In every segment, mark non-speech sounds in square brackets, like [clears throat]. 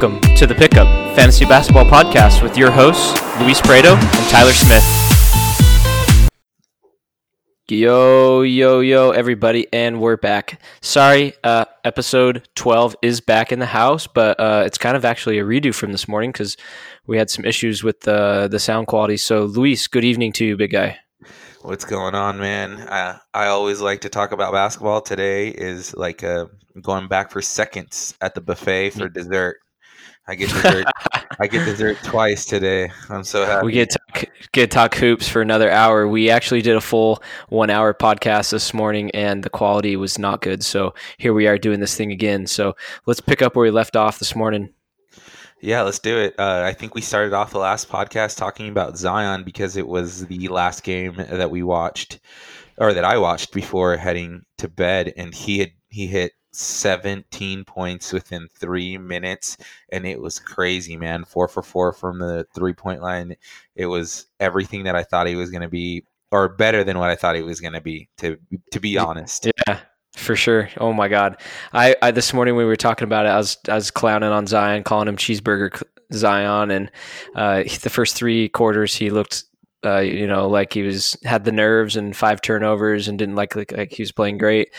Welcome to the Pickup Fantasy Basketball Podcast with your hosts, Luis Prado and Tyler Smith. Yo, yo, yo, everybody, and we're back. Sorry, uh, episode 12 is back in the house, but uh, it's kind of actually a redo from this morning because we had some issues with the, the sound quality. So, Luis, good evening to you, big guy. What's going on, man? Uh, I always like to talk about basketball. Today is like uh, going back for seconds at the buffet for dessert. I get dessert. I get dessert twice today. I'm so happy. We get to, get to talk hoops for another hour. We actually did a full one hour podcast this morning, and the quality was not good. So here we are doing this thing again. So let's pick up where we left off this morning. Yeah, let's do it. Uh, I think we started off the last podcast talking about Zion because it was the last game that we watched, or that I watched before heading to bed, and he had he hit 17 points within three minutes, and it was crazy, man. Four for four from the three point line. It was everything that I thought he was going to be, or better than what I thought he was going to be. To to be honest, yeah. For sure. Oh my God. I, I this morning we were talking about it, I was I was clowning on Zion, calling him cheeseburger Zion, and uh, the first three quarters he looked, uh, you know, like he was had the nerves and five turnovers and didn't like like, like he was playing great.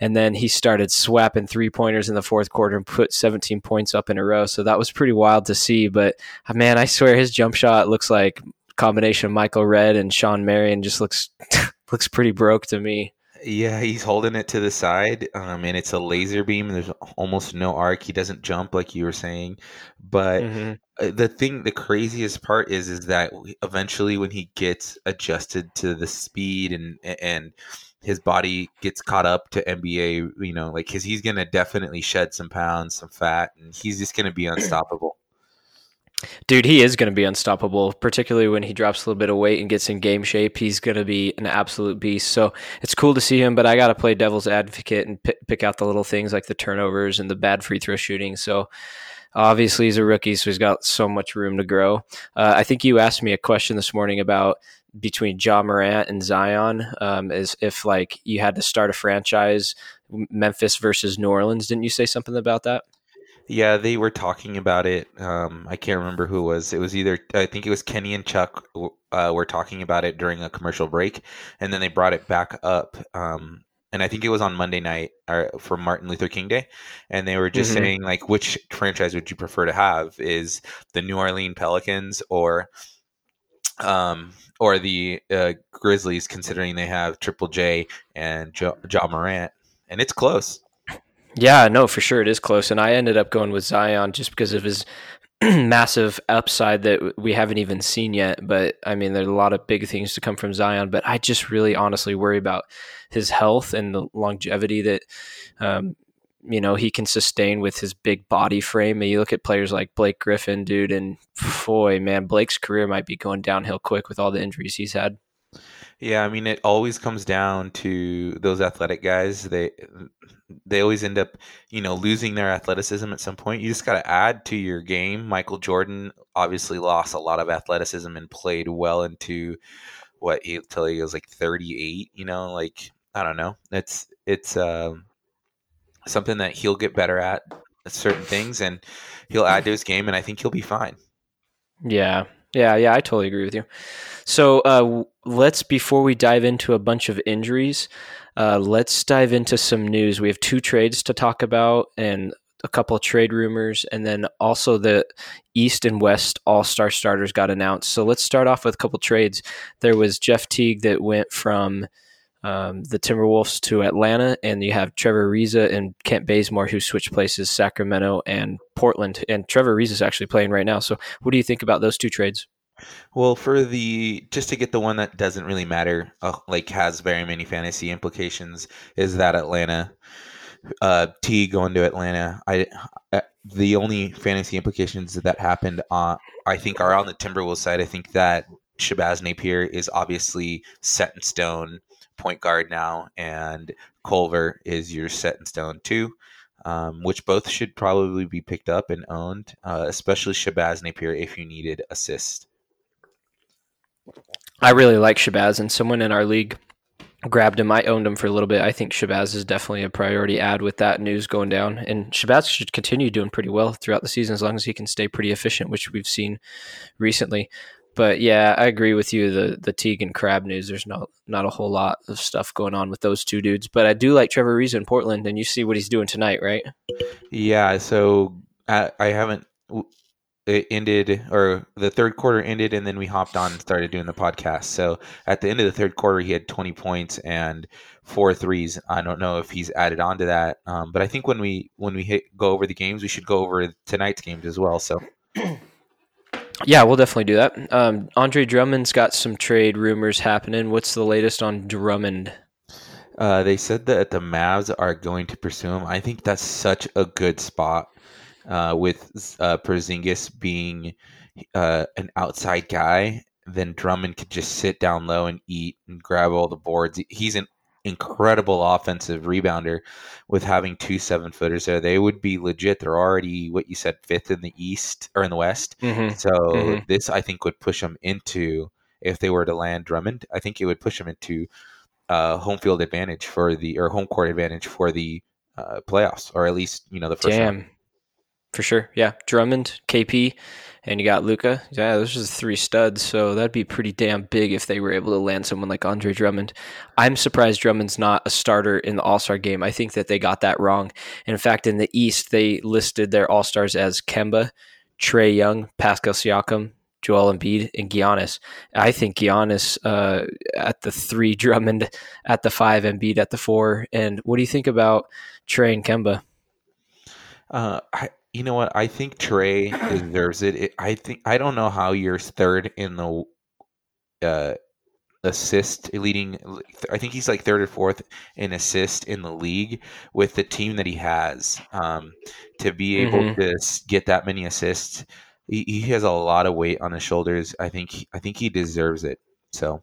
And then he started swapping three pointers in the fourth quarter and put 17 points up in a row. So that was pretty wild to see. But uh, man, I swear his jump shot looks like combination of Michael Redd and Shawn Marion just looks [laughs] looks pretty broke to me. Yeah, he's holding it to the side, um, and it's a laser beam. And there's almost no arc. He doesn't jump like you were saying, but mm-hmm. the thing, the craziest part is, is that eventually when he gets adjusted to the speed and and his body gets caught up to NBA, you know, like because he's gonna definitely shed some pounds, some fat, and he's just gonna be unstoppable. [clears throat] Dude, he is to be unstoppable, particularly when he drops a little bit of weight and gets in game shape. He's to be an absolute beast. So it's cool to see him, but I got to play devil's advocate and p- pick out the little things like the turnovers and the bad free throw shooting. So obviously, he's a rookie, so he's got so much room to grow. Uh, I think you asked me a question this morning about between Ja Morant and Zion, um, is if like you had to start a franchise, Memphis versus New Orleans. Didn't you say something about that? Yeah, they were talking about it. Um, I can't remember who it was. It was either I think it was Kenny and Chuck uh, were talking about it during a commercial break, and then they brought it back up. Um, and I think it was on Monday night or for Martin Luther King Day, and they were just mm-hmm. saying like, which franchise would you prefer to have? Is the New Orleans Pelicans or um, or the uh, Grizzlies, considering they have Triple J and Ja jo Morant, and it's close. Yeah, no, for sure it is close. And I ended up going with Zion just because of his [clears throat] massive upside that we haven't even seen yet. But I mean, there's a lot of big things to come from Zion. But I just really honestly worry about his health and the longevity that, um, you know, he can sustain with his big body frame. And you look at players like Blake Griffin, dude, and boy, man, Blake's career might be going downhill quick with all the injuries he's had. Yeah, I mean, it always comes down to those athletic guys. They they always end up, you know, losing their athleticism at some point. You just got to add to your game. Michael Jordan obviously lost a lot of athleticism and played well into what he he was like 38. You know, like I don't know. It's it's um, something that he'll get better at certain things, and he'll add to his game, and I think he'll be fine. Yeah, yeah, yeah. I totally agree with you. So uh, let's before we dive into a bunch of injuries, uh, let's dive into some news. We have two trades to talk about and a couple of trade rumors, and then also the East and West All Star starters got announced. So let's start off with a couple trades. There was Jeff Teague that went from um, the Timberwolves to Atlanta, and you have Trevor Ariza and Kent Bazemore who switch places, Sacramento and Portland. And Trevor Ariza is actually playing right now. So what do you think about those two trades? Well, for the just to get the one that doesn't really matter, uh, like has very many fantasy implications, is that Atlanta uh, T going to Atlanta. I uh, the only fantasy implications that happened on I think are on the Timberwolves side. I think that Shabazz Napier is obviously set in stone point guard now, and Culver is your set in stone too. Um, which both should probably be picked up and owned, uh, especially Shabazz Napier if you needed assist. I really like Shabazz, and someone in our league grabbed him. I owned him for a little bit. I think Shabazz is definitely a priority ad with that news going down. And Shabazz should continue doing pretty well throughout the season as long as he can stay pretty efficient, which we've seen recently. But yeah, I agree with you. The the Teague and Crabbe news. There's not not a whole lot of stuff going on with those two dudes. But I do like Trevor Ariza in Portland, and you see what he's doing tonight, right? Yeah. So I, I haven't it ended or the third quarter ended and then we hopped on and started doing the podcast so at the end of the third quarter he had 20 points and four threes i don't know if he's added on to that um, but i think when we when we hit go over the games we should go over tonight's games as well so [clears throat] yeah we'll definitely do that um, andre drummond's got some trade rumors happening what's the latest on drummond uh, they said that the Mavs are going to pursue him. I think that's such a good spot uh, with uh, Porzingis being uh, an outside guy, then Drummond could just sit down low and eat and grab all the boards. He's an incredible offensive rebounder with having two seven footers there. They would be legit. They're already what you said fifth in the East or in the West. Mm-hmm. So mm-hmm. this I think would push them into if they were to land Drummond. I think it would push them into uh, home field advantage for the or home court advantage for the uh, playoffs or at least you know the first. Damn. Round. For sure. Yeah. Drummond, KP, and you got Luka. Yeah, those are the three studs. So that'd be pretty damn big if they were able to land someone like Andre Drummond. I'm surprised Drummond's not a starter in the All Star game. I think that they got that wrong. In fact, in the East, they listed their All Stars as Kemba, Trae Young, Pascal Siakam, Joel Embiid, and Giannis. I think Giannis uh, at the three, Drummond at the five, Embiid at the four. And what do you think about Trey and Kemba? Uh, I, you know what? I think Trae deserves it. it. I think I don't know how you're third in the uh, assist leading. I think he's like third or fourth in assist in the league with the team that he has. Um, to be able mm-hmm. to get that many assists, he, he, has a lot of weight on his shoulders. I think I think he deserves it. So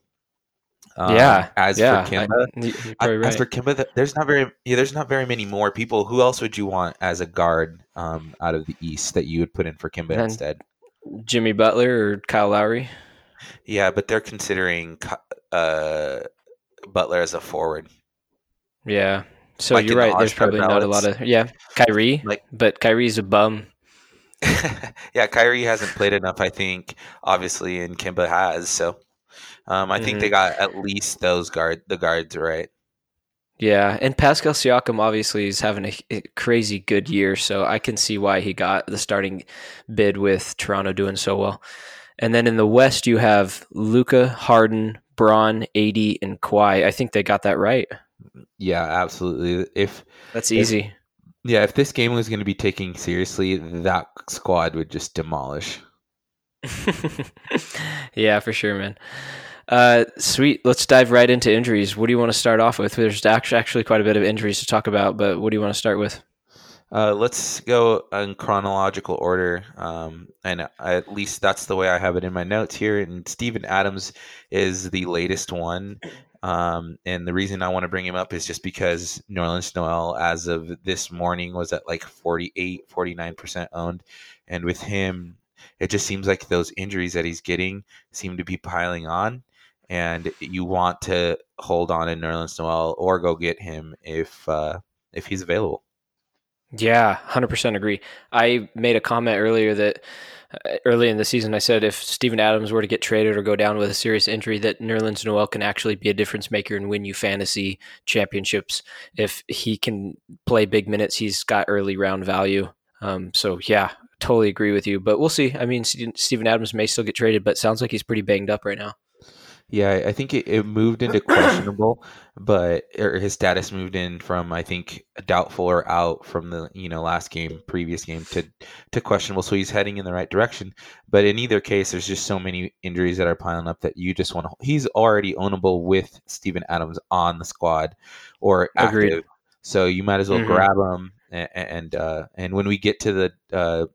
um, yeah. As yeah, for Kemba, I, right. as for Kemba, [laughs] there's not very yeah, there's not very many more people. Who else would you want as a guard um, out of the East that you would put in for Kemba and instead? Jimmy Butler or Kyle Lowry? Yeah, but they're considering uh, Butler as a forward. Yeah. So like you're right. The there's probably not a lot of yeah, Kyrie, like, but Kyrie's a bum. [laughs] yeah, Kyrie hasn't played enough, I think, obviously, and Kemba has. So um, I mm-hmm. think they got at least those guard the guards right. Yeah, and Pascal Siakam obviously is having a, a, crazy good year, so I can see why he got the starting bid with Toronto doing so well. And then in the West, you have Luka, Harden, Braun, AD, and Kawhi. I think they got that right. Yeah, absolutely. If that's easy. If, yeah, if this game was going to be taken seriously, that squad would just demolish. [laughs] yeah, for sure, man. Uh, sweet. Let's dive right into injuries. What do you want to start off with? There's actually quite a bit of injuries to talk about, but what do you want to start with? Uh, let's go in chronological order, um, and at least that's the way I have it in my notes here. And Steven Adams is the latest one, um, and the reason I want to bring him up is just because Nerlens Noel, as of this morning, was at like 48, 49 percent owned, and with him, it just seems like those injuries that he's getting seem to be piling on and you want to hold on to Nerlens Noel or go get him if uh, if he's available. Yeah, hundred percent agree. I made a comment earlier that uh, early in the season I said if Steven Adams were to get traded or go down with a serious injury, that Nerlens Noel can actually be a difference maker and win you fantasy championships if he can play big minutes. He's got early round value. Um, so yeah, totally agree with you. But we'll see. I mean, Steven Adams may still get traded, but sounds like he's pretty banged up right now. Yeah, I think it, it moved into [clears throat] questionable, but or his status moved in from I think doubtful or out from the you know last game, previous game to to questionable. So he's heading in the right direction. But in either case, there's just so many injuries that are piling up that you just want to. He's already ownable with Steven Adams on the squad or active, Agreed. so you might as well mm-hmm. grab him. And and, uh, and when we get to the uh,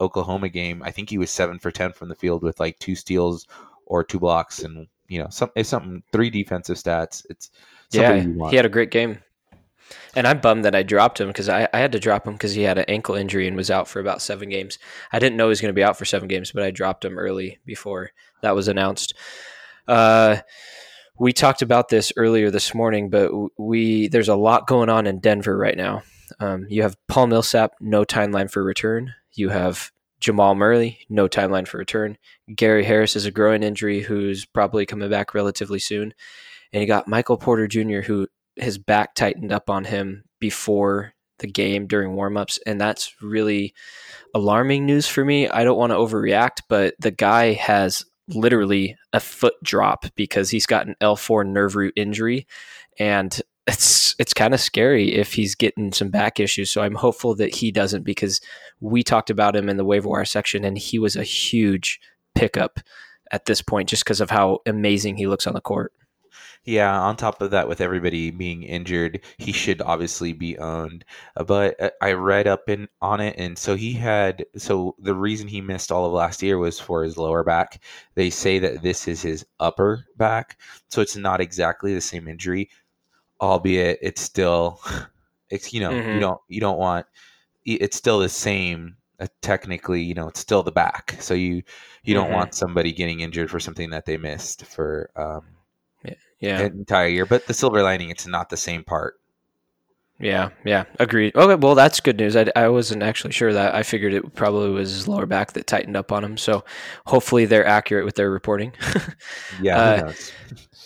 Oklahoma game, I think he was seven for ten from the field with like two steals or two blocks and you know, some it's something three defensive stats. It's yeah, he had a great game. And I'm bummed that I dropped him because I, I, had to drop him because he had an ankle injury and was out for about seven games. I didn't know he was going to be out for seven games, but I dropped him early before that was announced. Uh, we talked about this earlier this morning, but we there's a lot going on in Denver right now. Um, you have Paul Millsap, no timeline for return. You have Jamal Murray, no timeline for return. Gary Harris is a growing injury who's probably coming back relatively soon. And you got Michael Porter Jr., who his back tightened up on him before the game during warmups. And that's really alarming news for me. I don't want to overreact, but the guy has literally a foot drop because he's got an L4 nerve root injury. And it's it's kind of scary if he's getting some back issues. So I'm hopeful that he doesn't because we talked about him in the waiver wire section and he was a huge pickup at this point just because of how amazing he looks on the court. Yeah, on top of that, with everybody being injured, he should obviously be owned. Uh, but uh, I read up in on it, and so he had. So the reason he missed all of last year was for his lower back. They say that this is his upper back, so it's not exactly the same injury, albeit it's still. [laughs] It's you know mm-hmm. you don't you don't want. It's still the same uh, technically, you know, it's still the back. So you you don't mm-hmm. want somebody getting injured for something that they missed for um, yeah entire year. But the silver lining, it's not the same part. Yeah, yeah, agreed. Okay, well, that's good news. I, I wasn't actually sure that. I figured it probably was his lower back that tightened up on him. So hopefully they're accurate with their reporting. [laughs] yeah. Uh,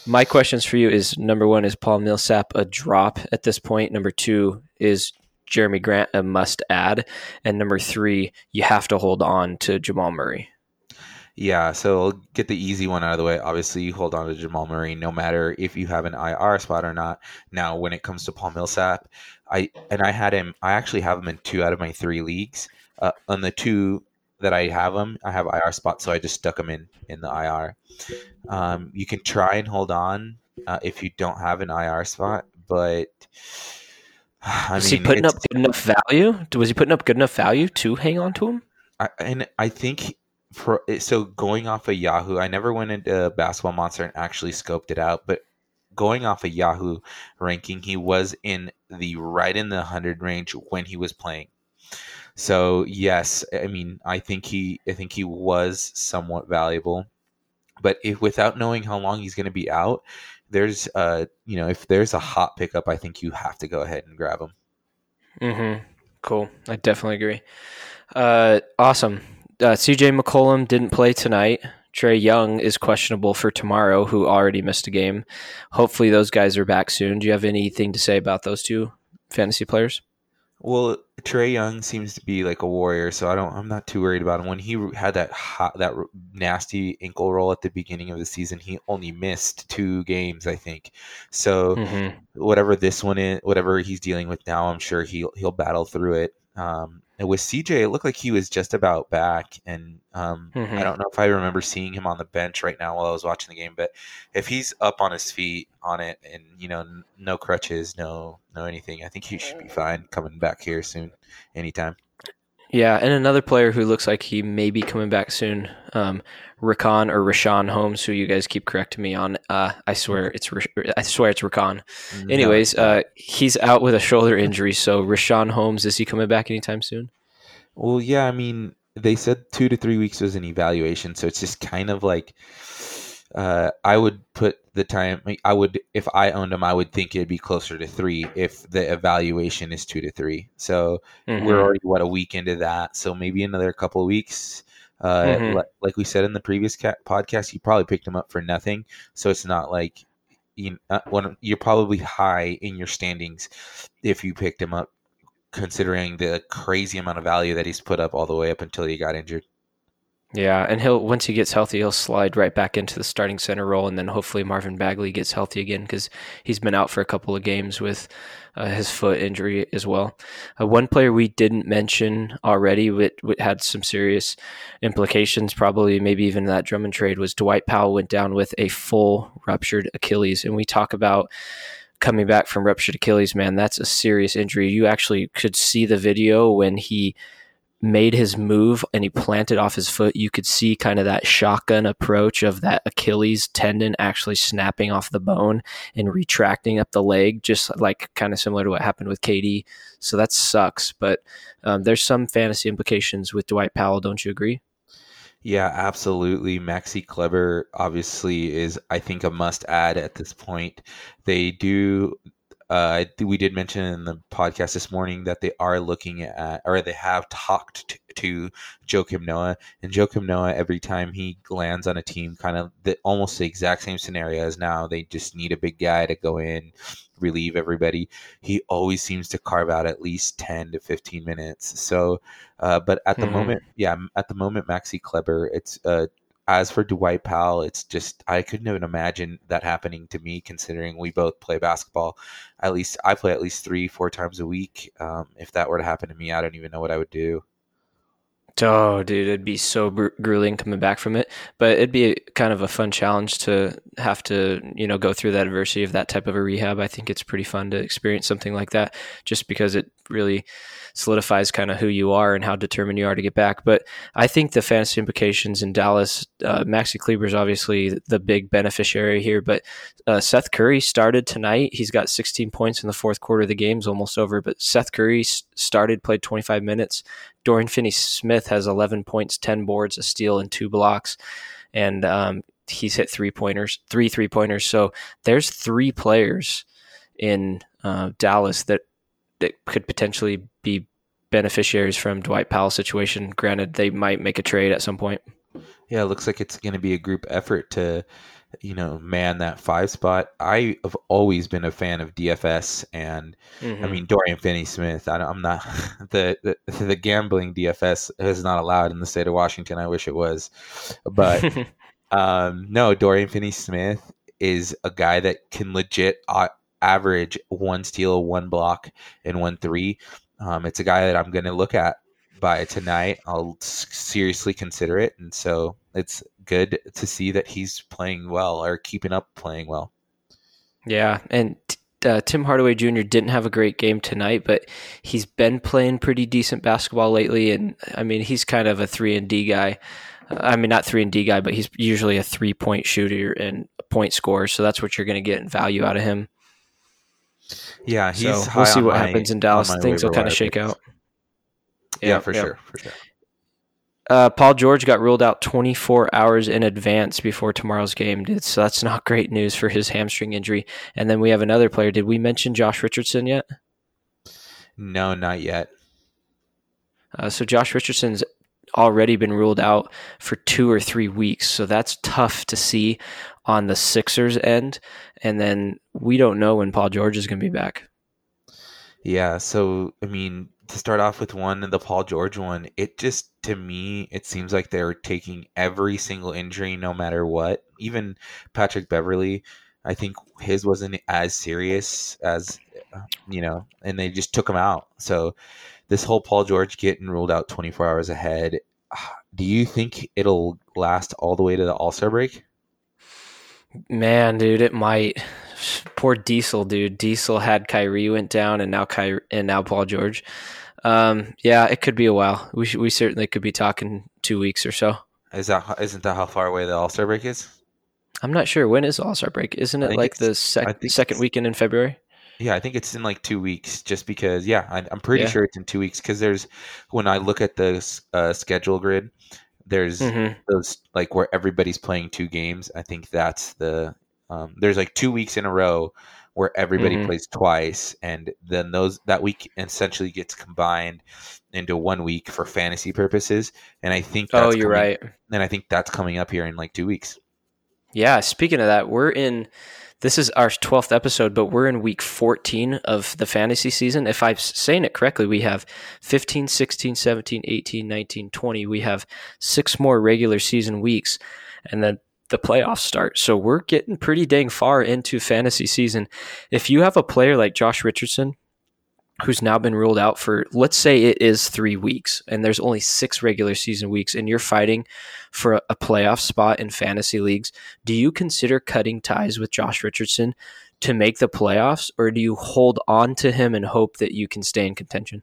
my questions for you is number one, is Paul Millsap a drop at this point? Number two, is Jerami Grant a must add? And number three, you have to hold on to Jamal Murray. Yeah, so get the easy one out of the way. Obviously, you hold on to Jamal Murray no matter if you have an IR spot or not. Now, when it comes to Paul Millsap, I and I had him. I actually have him in two out of my three leagues. Uh, on the two that I have them. I have IR spots, so I just stuck them in in the IR. Um, you can try and hold on uh, if you don't have an IR spot, but [sighs] I was mean, he putting up good enough value? Was he putting up good enough value to hang on to him? I, and I think for, so going off of Yahoo, I never went into Basketball Monster and actually scoped it out, but going off of Yahoo ranking, he was in the right in the hundred range when he was playing. So yes, I mean I think he I think he was somewhat valuable, but if without knowing how long he's going to be out, there's uh you know if there's a hot pickup, I think you have to go ahead and grab him. Mm-hmm. Cool. I definitely agree. Uh, awesome uh, CJ McCollum didn't play tonight. Trae Young is questionable for tomorrow, who already missed a game. Hopefully, those guys are back soon. Do you have anything to say about those two fantasy players? Well, Trae Young seems to be like a warrior, so I don't. I'm not too worried about him. When he had that hot, that nasty ankle roll at the beginning of the season, he only missed two games, I think. So mm-hmm. whatever this one is, whatever he's dealing with now, I'm sure he'll he'll battle through it. Um, and with CJ, it looked like he was just about back. And um, mm-hmm. I don't know if I remember seeing him on the bench right now while I was watching the game, but if he's up on his feet on it and you know no crutches, no no anything, I think he should be fine coming back here soon, anytime. Yeah, and another player who looks like he may be coming back soon, um, Rickon or Richaun Holmes, who you guys keep correcting me on. Uh, I swear it's I swear it's Rickon. Anyways, uh, he's out with a shoulder injury. So Richaun Holmes, is he coming back anytime soon? Well, yeah. I mean, they said two to three weeks was an evaluation, so it's just kind of like uh, I would put the time. I would if I owned him, I would think it'd be closer to three if the evaluation is two to three. So mm-hmm. we're already what a week into that. So maybe another couple of weeks. Uh, mm-hmm. like we said in the previous podcast, you probably picked him up for nothing. So it's not like you uh, when you're probably high in your standings if you picked him up, considering the crazy amount of value that he's put up all the way up until he got injured. Yeah, and he'll once he gets healthy, he'll slide right back into the starting center role, and then hopefully Marvin Bagley gets healthy again because he's been out for a couple of games with uh, his foot injury as well. Uh, one player we didn't mention already, which, which, had some serious implications, probably maybe even that Drummond trade, was Dwight Powell went down with a full ruptured Achilles, and we talk about coming back from ruptured Achilles. Man, that's a serious injury. You actually could see the video when he made his move and he planted off his foot, you could see kind of that shotgun approach of that Achilles tendon actually snapping off the bone and retracting up the leg, just like kind of similar to what happened with KD. So that sucks. But um, there's some fantasy implications with Dwight Powell, don't you agree? Yeah, absolutely. Maxi Kleber obviously is, I think, a must add at this point. They do uh, we did mention in the podcast this morning that they are looking at, or they have talked to, to Joakim Noah, and Joakim Noah every time he lands on a team, kind of the, almost the exact same scenario as now. They just need a big guy to go in, relieve everybody. He always seems to carve out at least ten to fifteen minutes. So, uh, but at the mm-hmm. moment, yeah, at the moment, Maxi Kleber, it's uh, as for Dwight Powell, it's just I couldn't even imagine that happening to me, considering we both play basketball. At least I play at least three, four times a week. Um, if that were to happen to me, I don't even know what I would do. Oh, dude, it'd be so grueling coming back from it. But it'd be a, kind of a fun challenge to have to, you know, go through that adversity of that type of a rehab. I think it's pretty fun to experience something like that, just because it really solidifies kind of who you are and how determined you are to get back. But I think the fantasy implications in Dallas, uh, Maxi Kleber is obviously the big beneficiary here. But uh, Seth Curry started tonight. He's got 16 points in the fourth quarter. of The game's almost over, but Seth Curry started, played 25 minutes. Dorian Finney Smith has 11 points, 10 boards, a steal, and two blocks. And um, he's hit three pointers, three three pointers. So there's three players in uh, Dallas that that could potentially be beneficiaries from Dwight Powell's situation. Granted, they might make a trade at some point. Yeah, it looks like it's going to be a group effort to, you know, man that five spot. I have always been a fan of DFS, and mm-hmm. I mean Dorian Finney-Smith. I, am not [laughs] the, the the gambling DFS is not allowed in the state of Washington. I wish it was, but [laughs] um, no, Dorian Finney-Smith is a guy that can legit uh, average one steal, one block, and one three. Um, it's a guy that I'm going to look at by tonight. I'll seriously consider it, and so it's good to see that he's playing well or keeping up playing well. Yeah, and uh, Tim Hardaway Jr. didn't have a great game tonight, but he's been playing pretty decent basketball lately. And I mean, he's kind of a three and D guy. I mean, not three and D guy, but he's usually a three point shooter and point scorer. So that's what you're going to get in value out of him. Yeah, he's so we'll see what my, happens in Dallas. Things will kind of shake out. Yeah, yeah for yeah. sure, for sure. Uh, Paul George got ruled out 24 hours in advance before tomorrow's game, dude. So that's not great news for his hamstring injury. And then we have another player. Did we mention Josh Richardson yet? No, not yet. Uh, so Josh Richardson's already been ruled out for two or three weeks. So that's tough to see on the Sixers end. And then we don't know when Paul George is going to be back. Yeah. So, I mean, to start off with one, the Paul George one, it just, to me, it seems like they're taking every single injury no matter what. Even Patrick Beverley, I think his wasn't as serious as, you know, and they just took him out. So, this whole Paul George getting ruled out 24 hours ahead, do you think it'll last all the way to the All Star break? Man, dude, it might. Poor Diesel, dude. Diesel had Kyrie went down, and now Kyrie and now Paul George. Um, yeah, it could be a while. We we certainly could be talking two weeks or so. Is that isn't that how far away the All Star break is? I'm not sure. When is All Star break? Isn't it like the sec- second weekend in February? Yeah, I think it's in like two weeks. Just because, yeah, I, am pretty yeah. sure it's in two weeks. Because there's when I look at the uh, schedule grid, there's mm-hmm. those like where everybody's playing two games. I think that's the um, there's like two weeks in a row where everybody mm-hmm. plays twice, and then those that week essentially gets combined into one week for fantasy purposes. And I think oh, you're coming, right. And I think that's coming up here in like two weeks. Yeah, speaking of that, we're in this is our 12th episode, but we're in week 14 of the fantasy season. If I'm saying it correctly, we have 15, 16, 17, 18, 19, 20. We have six more regular season weeks, and then the playoffs start. So we're getting pretty dang far into fantasy season. If you have a player like Josh Richardson, who's now been ruled out for let's say it is three weeks and there's only six regular season weeks and you're fighting for a playoff spot in fantasy leagues do you consider cutting ties with josh richardson to make the playoffs or do you hold on to him and hope that you can stay in contention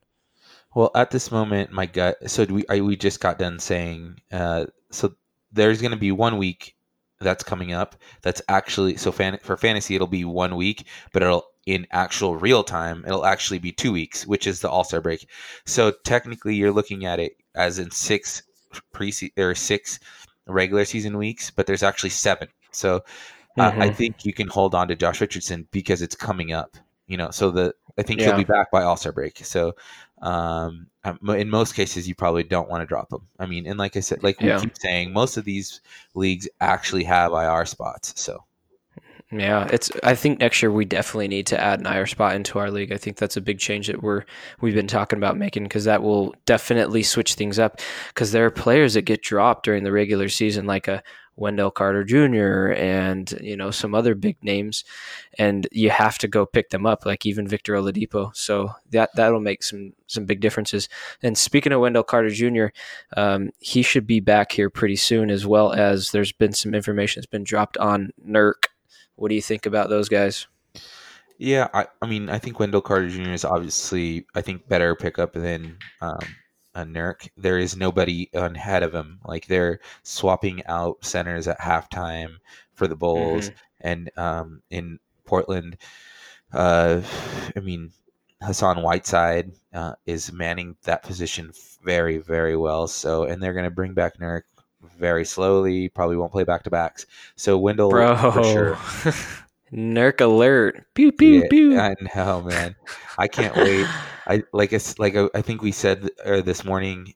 well at this moment my gut so we I, we just got done saying uh, so there's going to be one week that's coming up that's actually so fan, for fantasy it'll be one week but it'll in actual real time, it'll actually be two weeks, which is the All Star break. So technically, you're looking at it as in six pre or six regular season weeks, but there's actually seven. So uh, mm-hmm. I think you can hold on to Josh Richardson because it's coming up. You know, so the I think yeah. he'll be back by All Star break. So um, um in most cases, you probably don't want to drop them. I mean, and like I said, like we yeah. keep saying, most of these leagues actually have IR spots. So yeah, it's. I think next year we definitely need to add an IR spot into our league. I think that's a big change that we're we've been talking about making because that will definitely switch things up. Because there are players that get dropped during the regular season, like a Wendell Carter Jr. and you know some other big names, and you have to go pick them up, like even Victor Oladipo. So that that'll make some some big differences. And speaking of Wendell Carter Jr., um, he should be back here pretty soon, as well as there's been some information that's been dropped on Nurk what do you think about those guys? Yeah, I, I mean, I think Wendell Carter Jr. is obviously, I think, better pickup than um, a Nurk. There is nobody ahead of him. Like they're swapping out centers at halftime for the Bulls, mm-hmm. and um, in Portland, uh, I mean, Hassan Whiteside uh, is manning that position very, very well. So, and they're going to bring back Nurk very slowly. Probably won't play back to backs. So Wendell, Bro. for sure. [laughs] Nurk alert! Pew pew yeah, pew. I know, man. I can't wait. I like it's like I think we said uh, this morning.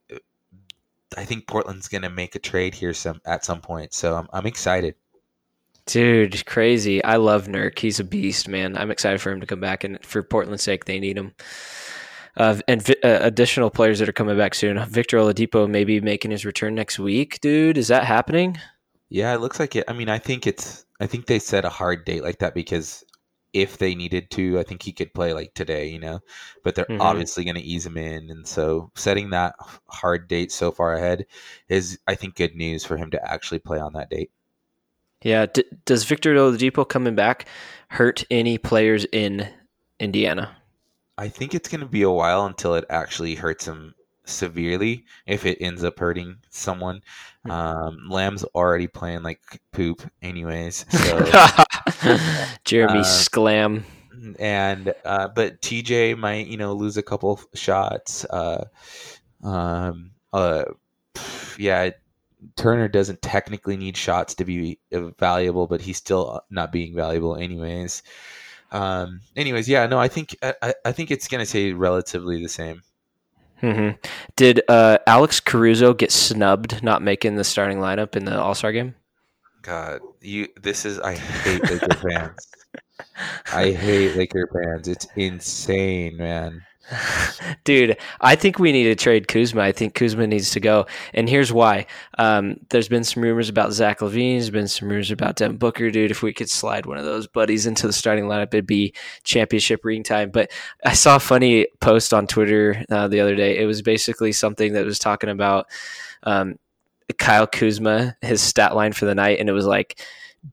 I think Portland's gonna make a trade here some at some point. So I'm I'm excited. Dude, crazy! I love Nurk. He's a beast, man. I'm excited for him to come back, and for Portland's sake, they need him. Uh, and vi- uh, additional players that are coming back soon. Victor Oladipo may be making his return next week, dude. Is that happening? Yeah, it looks like it. I mean, I think it's. I think they set a hard date like that because if they needed to, I think he could play like today, you know. But they're mm-hmm. obviously going to ease him in, and so setting that hard date so far ahead is, I think, good news for him to actually play on that date. Yeah. D- does Victor Oladipo coming back hurt any players in Indiana? I think it's going to be a while until it actually hurts him severely if it ends up hurting someone. Hmm. Um, Lamb's already playing like poop, anyways. [laughs] So, Jeremy uh, Sclam. And uh, but TJ might you know lose a couple shots. Uh, um, uh, yeah, Turner doesn't technically need shots to be valuable, but he's still not being valuable anyways. Um, anyways, yeah, no, I think I, I think it's gonna say relatively the same. Mm-hmm. Did uh, Alex Caruso get snubbed not making the starting lineup in the All Star game? God, you this is I hate Laker fans. I hate Laker fans. It's insane, man. Dude, I think we need to trade Kuzma. I think Kuzma needs to go. And here's why. Um, there's been some rumors about Zach LaVine. There's been some rumors about Devin Booker. Dude, if we could slide one of those buddies into the starting lineup, it'd be championship ring time. But I saw a funny post on Twitter uh, the other day. It was basically something that was talking about um, Kyle Kuzma, his stat line for the night. And it was like,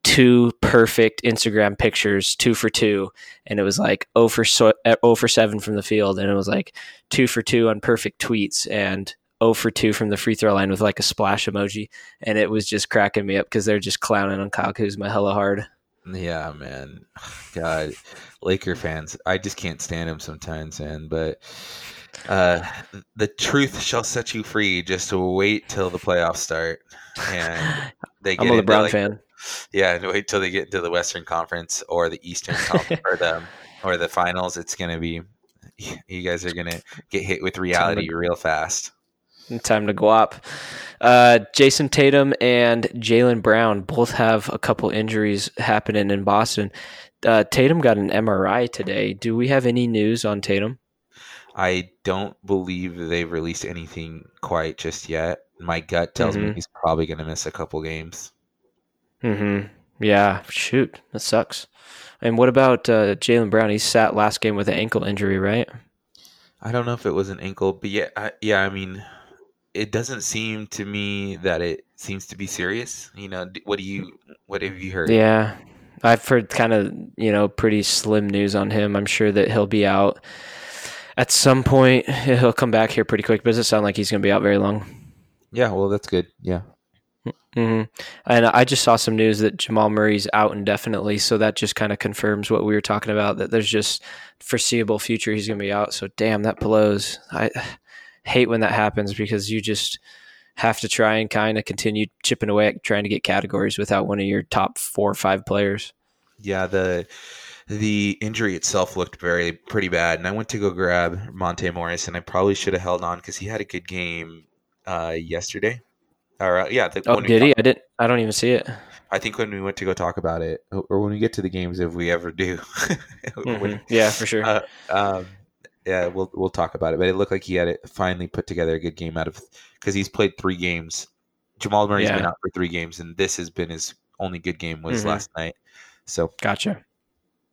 two perfect Instagram pictures, two for two, and it was like oh for so, oh for seven from the field, and it was like two for two on perfect tweets and oh for two from the free throw line with like a splash emoji, and it was just cracking me up because they're just clowning on Kyle Kuzma hella hard. Yeah, man, [sighs] God, Laker fans, I just can't stand them sometimes, man. But uh, the truth shall set you free. Just to wait till the playoffs start, and [laughs] they get I'm a LeBron like, fan yeah, and wait till they get into the Western Conference or the Eastern Conference [laughs] or the or the finals. It's gonna be you guys are gonna get hit with reality to, real fast. Time to go up. Uh, Jayson Tatum and Jaylen Brown both have a couple injuries happening in Boston. Uh, Tatum got an MRI today. Do we have any news on Tatum? I don't believe they've released anything quite just yet. My gut tells mm-hmm. me he's probably going to miss a couple games. Hmm. Yeah. Shoot, that sucks. And what about uh, Jaylen Brown? He sat last game with an ankle injury, right? I don't know if it was an ankle, but yeah, I, yeah. I mean, it doesn't seem to me that it seems to be serious. You know, what do you what have you heard? Yeah, I've heard kind of you know pretty slim news on him. I'm sure that he'll be out at some point. He'll come back here pretty quick, but it doesn't sound like he's going to be out very long. Yeah, well, that's good. Yeah. Mm-hmm. And I just saw some news that Jamal Murray's out indefinitely, so that just kind of confirms what we were talking about. That there's just foreseeable future he's going to be out. So damn, that blows. I [sighs] hate when that happens because you just have to try and kind of continue chipping away at trying to get categories without one of your top four or five players. Yeah, the the injury itself looked very pretty bad, and I went to go grab Monte Morris, and I probably should have held on because he had a good game uh, yesterday. Or uh, yeah, the, oh, did he? I didn't. I don't even see it. I think when we went to go talk about it, or when we get to the games, if we ever do, [laughs] mm-hmm. when, yeah, for sure. Uh, um, yeah, we'll we'll talk about it. But it looked like he had it finally put together a good game out of because he's played three games. Jamal Murray's yeah. been out for three games, and this has been his only good game was mm-hmm. last night. So gotcha.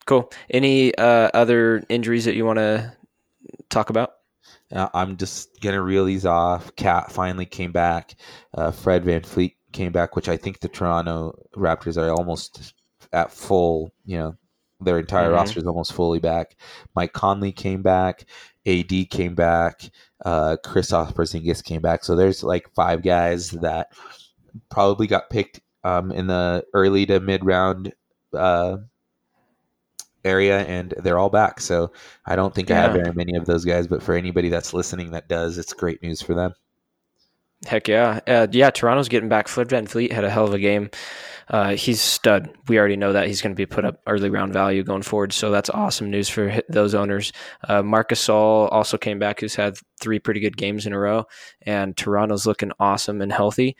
Cool. Any uh, other injuries that you want to talk about? Uh, I'm just gonna reel these off. Cat finally came back. Uh, Fred VanVleet came back, which I think the Toronto Raptors are almost at full. You know, their entire mm-hmm. roster is almost fully back. Mike Conley came back. AD came back. Uh, Kristaps Porzingis came back. So there's like five guys that probably got picked um, in the early to mid round uh, area and they're all back. So I don't think yeah. I have very many of those guys, but for anybody that's listening that does, it's great news for them. Heck yeah. Uh, yeah, Toronto's getting back. Fred VanVleet had a hell of a game. Uh, he's stud. We already know that he's going to be put up early round value going forward. So that's awesome news for those owners. Uh, Marc Gasol also came back, who's had three pretty good games in a row, and Toronto's looking awesome and healthy.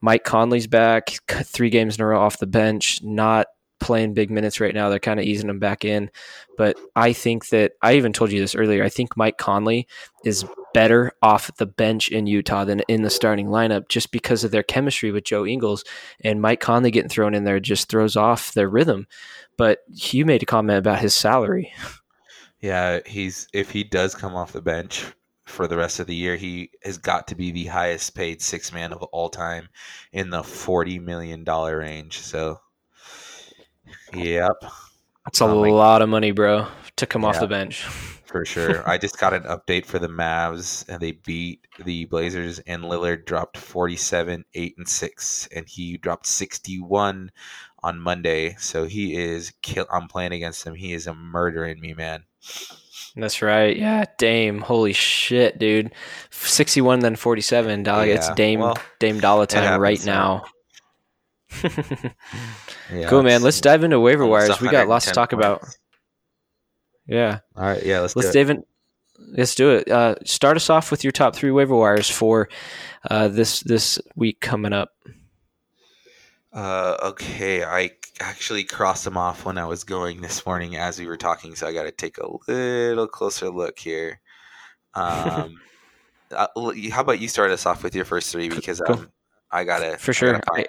Mike Conley's back, three games in a row off the bench. Not playing big minutes right now. They're kind of easing him back in. But I think that I even told you this earlier. I think Mike Conley is better off the bench in Utah than in the starting lineup just because of their chemistry with Joe Ingles. And Mike Conley getting thrown in there just throws off their rhythm. But you made a comment about his salary. Yeah, he's if he does come off the bench for the rest of the year, he has got to be the highest paid six man of all time in the forty million dollar range. So Yep. That's a um, lot of money, bro, to come yeah, off the bench. for sure. I just got an update for the Mavs, and they beat the Blazers, and Lillard dropped 47, 8, and 6, and he dropped 61 on Monday. So he is, kill- I'm playing against him. He is a murdering me, man. That's right. Yeah, Dame. Holy shit, dude. 61 then 47. Dog, yeah, it's Dame well, Dame Dollar time right now. Yeah, cool, man. Let's dive into waiver wires. We got lots to talk points. about. Yeah. All right. Yeah. Let's let's dive in. Let's do it. Uh, start us off with your top three waiver wires for uh, this this week coming up. Uh, okay, I actually crossed them off when I was going this morning as we were talking, so I got to take a little closer look here. [laughs] Um, uh, how about you start us off with your first three because cool. um, I gotta for sure. I,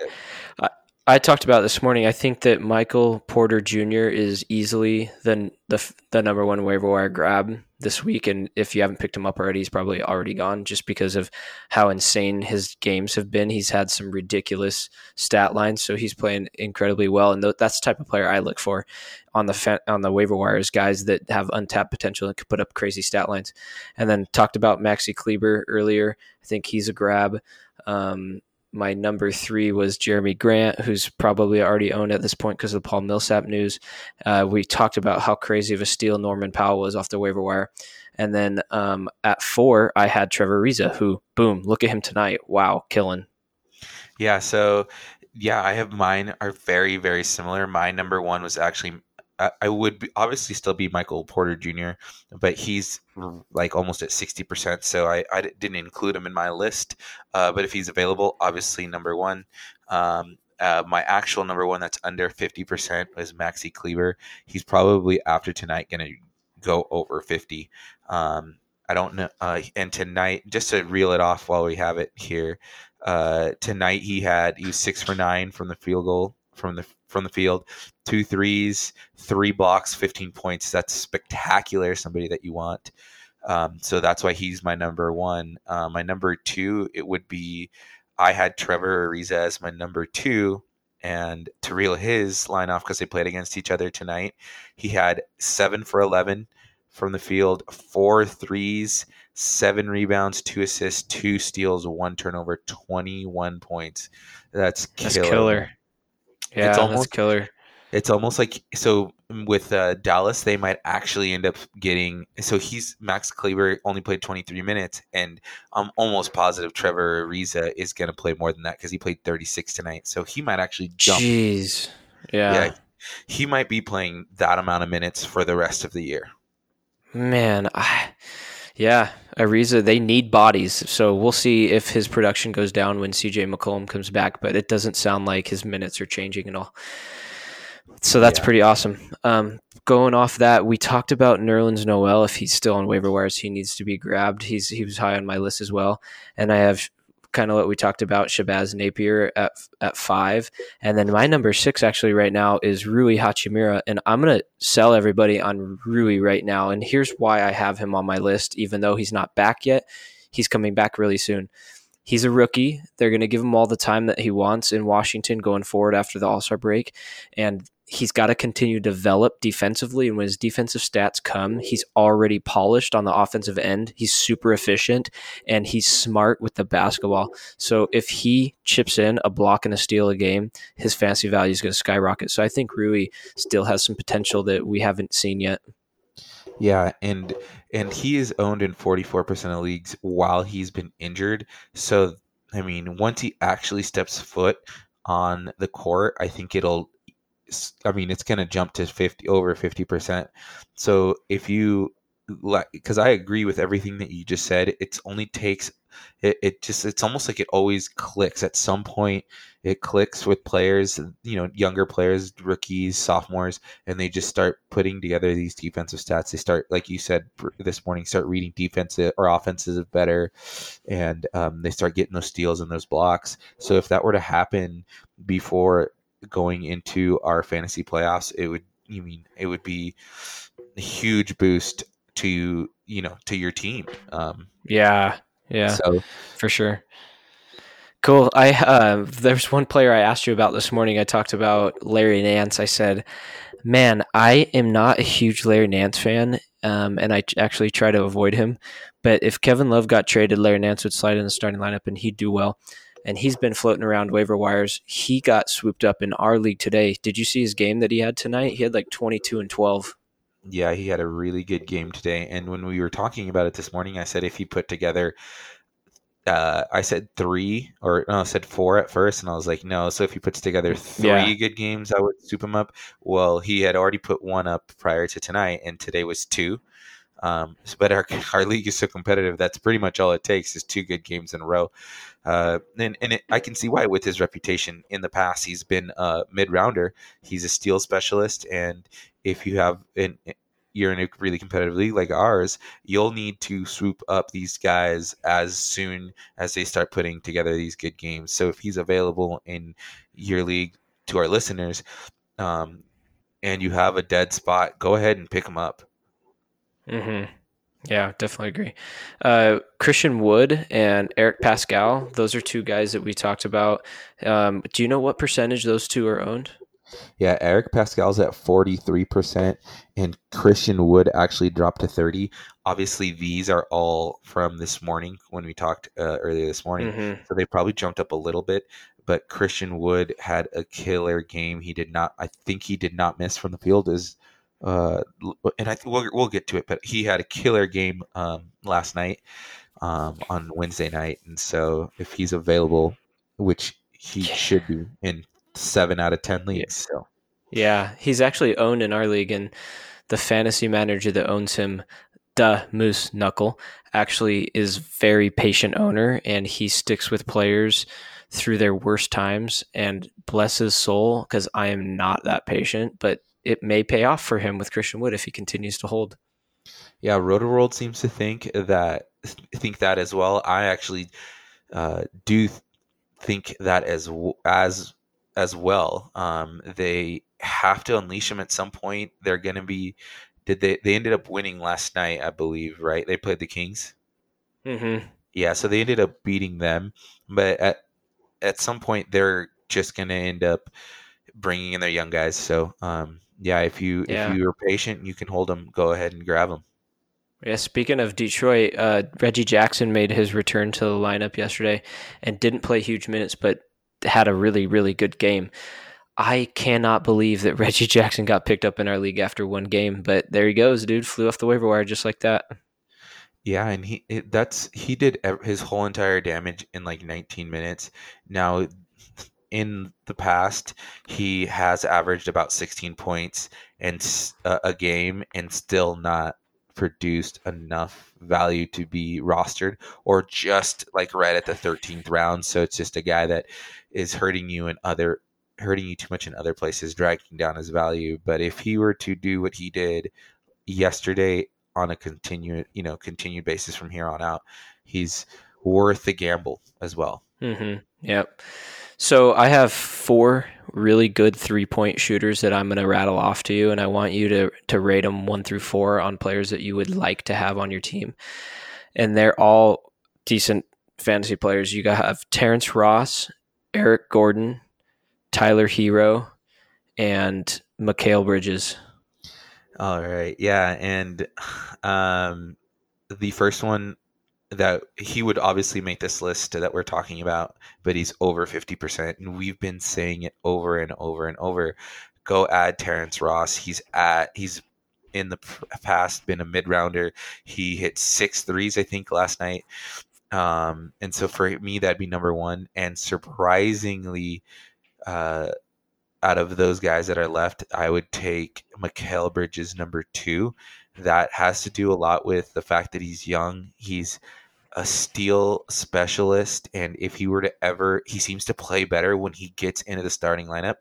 I, I, talked about this morning. I think that Michael Porter Jr. is easily the the the number one waiver wire grab this week, and if you haven't picked him up already, he's probably already gone just because of how insane his games have been. He's had some ridiculous stat lines, so he's playing incredibly well, and th- that's the type of player I look for on the fa- on the waiver wires, guys that have untapped potential and could put up crazy stat lines. And then talked about Maxi Kleber earlier. I think he's a grab. Um, my number three was Jerami Grant, who's probably already owned at this point because of the Paul Millsap news. Uh, we talked about how crazy of a steal Norman Powell was off the waiver wire. And then um, at four, I had Trevor Ariza, who, boom, look at him tonight. Wow, killing. Yeah, so yeah, I have mine are very, very similar. My number one was actually I, would be, obviously still be Michael Porter Jr., but he's like almost at 60%. So I, I didn't include him in my list. Uh, but if he's available, obviously number one. Um, uh, my actual number one that's under 50% is Maxi Kleber. He's probably after tonight going to go over 50. Um, I don't know. Uh, and tonight, just to reel it off while we have it here, uh, tonight he had he was six for nine from the field goal from the from the field, two threes, three blocks, 15 points. That's spectacular. Somebody that you want. Um, so that's why he's my number one. Uh, my number two, it would be I had Trevor Ariza as my number two. And to reel his line off because they played against each other tonight, he had seven for 11 from the field, four threes, seven rebounds, two assists, two steals, one turnover, 21 points. That's killer. That's killer. Yeah, it's almost killer. it's almost like so with uh, Dallas, they might actually end up getting. So he's Max Kleber only played 23 minutes, and I'm almost positive Trevor Ariza is going to play more than that because he played 36 tonight. So he might actually jump. Jeez, yeah. yeah, he might be playing that amount of minutes for the rest of the year. Man, I, yeah, Ariza, they need bodies. So we'll see if his production goes down when CJ McCollum comes back, but it doesn't sound like his minutes are changing at all. So that's yeah. pretty awesome. Um, going off that, we talked about Nerlens Noel. If he's still on waiver wires, he needs to be grabbed. He's he was high on my list as well, and I have kind of what we talked about, Shabazz Napier at at five, and then my number six actually right now is Rui Hachimura, and I'm gonna sell everybody on Rui right now, and here's why I have him on my list, even though he's not back yet. He's coming back really soon. He's a rookie. They're going to give him all the time that he wants in Washington going forward after the All Star break, and he's got to continue to develop defensively. And when his defensive stats come, he's already polished on the offensive end. He's super efficient and he's smart with the basketball. So if he chips in a block and a steal a game, his fantasy value is going to skyrocket. So I think Rui still has some potential that we haven't seen yet. Yeah, and and he is owned in 44% of leagues while he's been injured. So I mean, once he actually steps foot on the court, I think it'll I mean, it's going to jump to 50 over 50%. So if you like, because I agree with everything that you just said, it only takes it, it just it's almost like it always clicks. At some point it clicks with players you know younger players rookies sophomores and they just start putting together these defensive stats. They start like you said this morning start reading defensive or offensive better and um, they start getting those steals and those blocks. So if that were to happen before going into our fantasy playoffs, it would you mean it would be a huge boost to you know to your team. Um, yeah, yeah, so for sure. Cool. I uh, there's one player I asked you about this morning. I talked about Larry Nance. I said, "Man, I am not a huge Larry Nance fan, um, and I actually try to avoid him. But if Kevin Love got traded, Larry Nance would slide in the starting lineup, and he'd do well." And he's been floating around waiver wires. He got swooped up in our league today. Did you see his game that he had tonight? He had like 22 and 12. Yeah, he had a really good game today. And when we were talking about it this morning, I said if he put together, uh, I said three or no, I said four at first, and I was like, no. So if he puts together three yeah. good games, I would soup him up. Well, he had already put one up prior to tonight, and today was two. Um, but our [laughs] our league is so competitive. That's pretty much all it takes is two good games in a row. Uh, and and it, I can see why with his reputation in the past, he's been a mid rounder. He's a steal specialist, and if you have an you're in a really competitive league like ours, you'll need to swoop up these guys as soon as they start putting together these good games. So if he's available in your league to our listeners, um, and you have a dead spot, go ahead and pick him up. Mm-hmm. Yeah, definitely agree. Uh, Christian Wood and Eric Paschall, those are two guys that we talked about. Um, do you know what percentage those two are owned? Yeah, Eric Paschall's at 43%, and Christian Wood actually dropped to 30. Obviously, these are all from this morning when we talked uh, earlier this morning. Mm-hmm. So they probably jumped up a little bit, but Christian Wood had a killer game. He did not, I think he did not miss from the field as uh, and I think we'll, we'll get to it, but he had a killer game um, last night um, on Wednesday night, and so if he's available, which he yeah. should be in seven out of ten leagues, yeah. so yeah, he's actually owned in our league, and the fantasy manager that owns him, the Moose Knuckle, actually is very patient owner, and he sticks with players through their worst times. And bless his soul, because I am not that patient, but it may pay off for him with Christian Wood if he continues to hold. Yeah, Rotoworld seems to think that think that as well. I actually uh, do think that as as as well. Um, they have to unleash him at some point. They're going to be. Did they? They ended up winning last night, I believe. Right? They played the Kings. Mm-hmm. Yeah, so they ended up beating them, but at at some point they're just going to end up bringing in their young guys. So um, yeah, if you yeah. if you are patient, you can hold them. Go ahead and grab them. Yeah, speaking of Detroit, uh, Reggie Jackson made his return to the lineup yesterday and didn't play huge minutes, but had a really really good game. I cannot believe that [laughs] Reggie Jackson got picked up in our league after one game, but there he goes, dude. Flew off the waiver wire just like that. Yeah, and he it, that's he did his whole entire damage in like 19 minutes. Now, in the past, he has averaged about 16 points and uh, a game, and still not produced enough value to be rostered, or just like right at the 13th round. So it's just a guy that is hurting you in other hurting you too much in other places, dragging down his value. But if he were to do what he did yesterday on a continued, you know, continued basis from here on out, he's worth the gamble as well. Mm-hmm. Yep. So I have four really good three point shooters that I'm going to rattle off to you, and I want you to to rate them one through four on players that you would like to have on your team, and they're all decent fantasy players. You got have Terrence Ross, Eric Gordon, Tyler Herro, and Mikal Bridges. All right, yeah, and um, the first one that he would obviously make this list that we're talking about, but he's over fifty percent, and we've been saying it over and over and over. Go add Terrence Ross. He's at he's in the past been a mid rounder. He hit six threes, I think, last night. Um, and so for me, that'd be number one. And surprisingly, uh, out of those guys that are left, I would take Mikal Bridges number two. That has to do a lot with the fact that he's young. He's a steal specialist, and if he were to ever, he seems to play better when he gets into the starting lineup.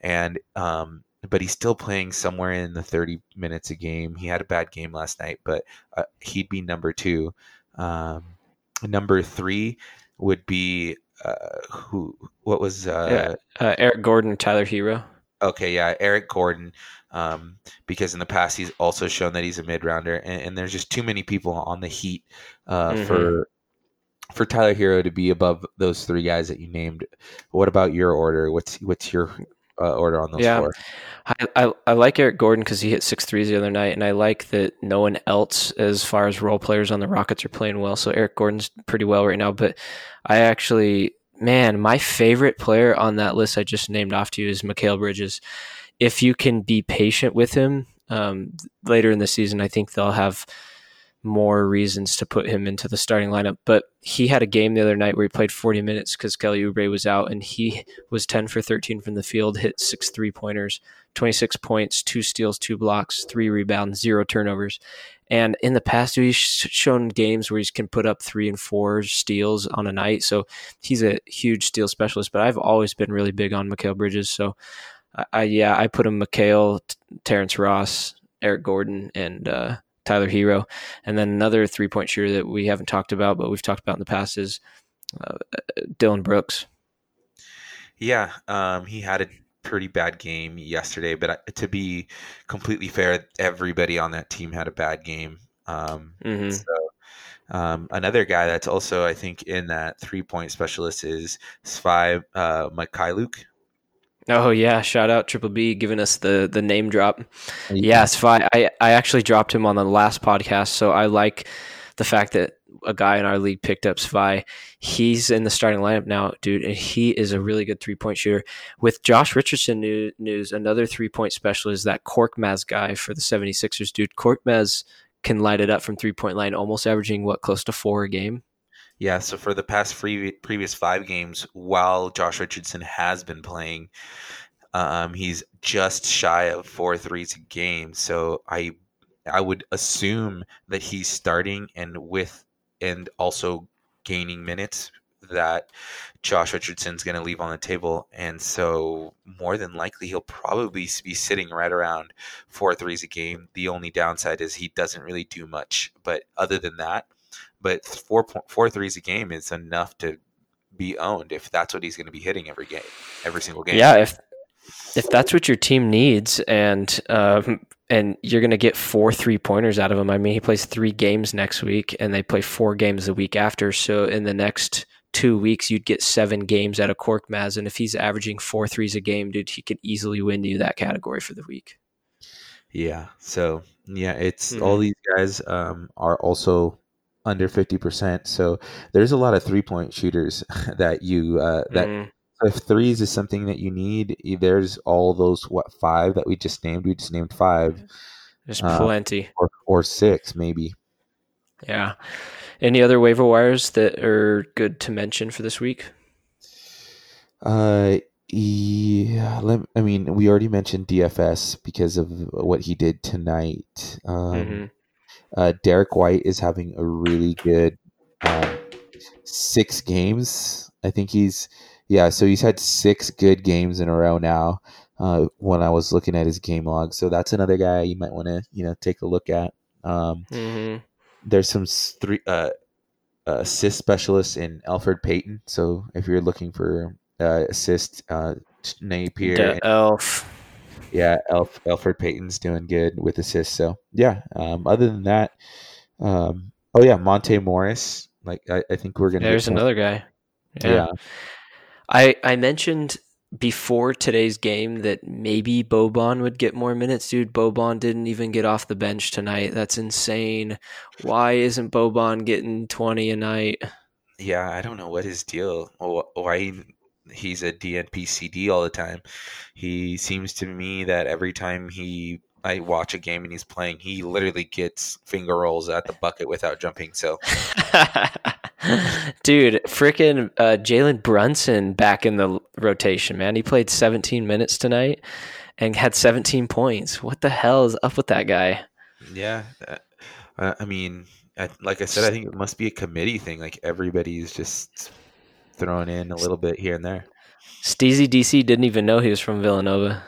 And um, but he's still playing somewhere in the 30 minutes a game. He had a bad game last night, but uh, he'd be number two. Um, number three would be uh, who what was uh, yeah. uh, Eric Gordon, Tyler Herro. Okay, yeah, Eric Gordon. Um, because in the past he's also shown that he's a mid rounder, and, and, there's just too many people on the Heat uh, mm-hmm. for for Tyler Herro to be above those three guys that you named. What about your order? What's what's your uh, order on those yeah. four? I, I, I like Eric Gordon because he hit six threes the other night, and I like that no one else, as far as role players on the Rockets, are playing well. So Eric Gordon's pretty well right now. But I actually, man, my favorite player on that list I just named off to you is Mikal Bridges. If you can be patient with him um, later in the season, I think they'll have more reasons to put him into the starting lineup. But he had a game the other night where he played 40 minutes because Kelly Oubre was out, and he was 10 for 13 from the field, hit six three pointers, 26 points, two steals, two blocks, three rebounds, zero turnovers. And in the past, he's shown games where he can put up three and four steals on a night. So he's a huge steal specialist. But I've always been really big on Mikal Bridges. So I, yeah, I put him Mikal, Terrence Ross, Eric Gordon, and uh, Tyler Herro. And then another three point shooter that we haven't talked about, but we've talked about in the past is uh, Dillon Brooks. Yeah, um, he had a pretty bad game yesterday, but to be completely fair, everybody on that team had a bad game. Um, mm-hmm. So um, another guy that's also, I think, in that three point specialist is Svi uh, Mykhailiuk. Oh yeah, shout out Triple B giving us the the name drop. Yeah, I I I actually dropped him on the last podcast, so I like the fact that a guy in our league picked up Svi. He's in the starting lineup now, dude, and he is a really good three point shooter. With Josh Richardson new, news, another three point specialist, that Korkmaz guy for the 76ers, dude. Korkmaz can light it up from three point line, almost averaging what close to four a game. Yeah, so for the past free, previous five games, while Josh Richardson has been playing, um, he's just shy of four threes a game. So I, I would assume that he's starting and with and also gaining minutes that Josh Richardson's going to leave on the table. And so, more than likely, he'll probably be sitting right around four threes a game. The only downside is he doesn't really do much. But other than that, but four four threes a game is enough to be owned if that's what he's going to be hitting every game, every single game. Yeah, if if that's what your team needs, and um, and you're going to get four three pointers out of him. I mean, he plays three games next week, and they play four games the week after. So in the next two weeks, you'd get seven games out of Korkmaz, and if he's averaging four threes a game, dude, he could easily win you that category for the week. Yeah. So yeah, it's mm-hmm. all these guys um, are also under 50%. So there's a lot of three point shooters [laughs] that you, uh, that mm. If threes is something that you need, there's all those what five that we just named. We just named five. There's uh, plenty, or, or six maybe. Yeah. Any other waiver wires that are good to mention for this week? Uh, yeah. Let, I mean, we already mentioned DFS because of what he did tonight. Um, mm-hmm. uh, Derrick White is having a really good um, six games. I think he's yeah. So he's had six good games in a row now. Uh, when I was looking at his game log, so that's another guy you might want to you know take a look at. Um, mm-hmm. There's some three uh, uh, assist specialists in Elfrid Payton. So if you're looking for uh, assist, uh, Napier, and, Elf. Yeah, Elf Elfrid Payton's doing good with assists. So yeah. Um, other than that, um, oh yeah, Monte Morris. Like I, I think we're gonna. There's another guy. Yeah. yeah. I I mentioned before today's game that maybe Boban would get more minutes. Dude, Boban didn't even get off the bench tonight. That's insane. Why isn't Boban getting 20 a night? Yeah, I don't know what his deal. Why he's a DNP CD all the time. He seems to me that every time he I watch a game and he's playing, he literally gets finger rolls at the bucket without jumping. So, [laughs] dude, freaking uh, Jalen Brunson back in the rotation, man. He played 17 minutes tonight and had 17 points. What the hell is up with that guy? Yeah, uh, I mean, like I said, I think it must be a committee thing. Like everybody's just thrown in a little bit here and there. Steezy DC didn't even know he was from Villanova.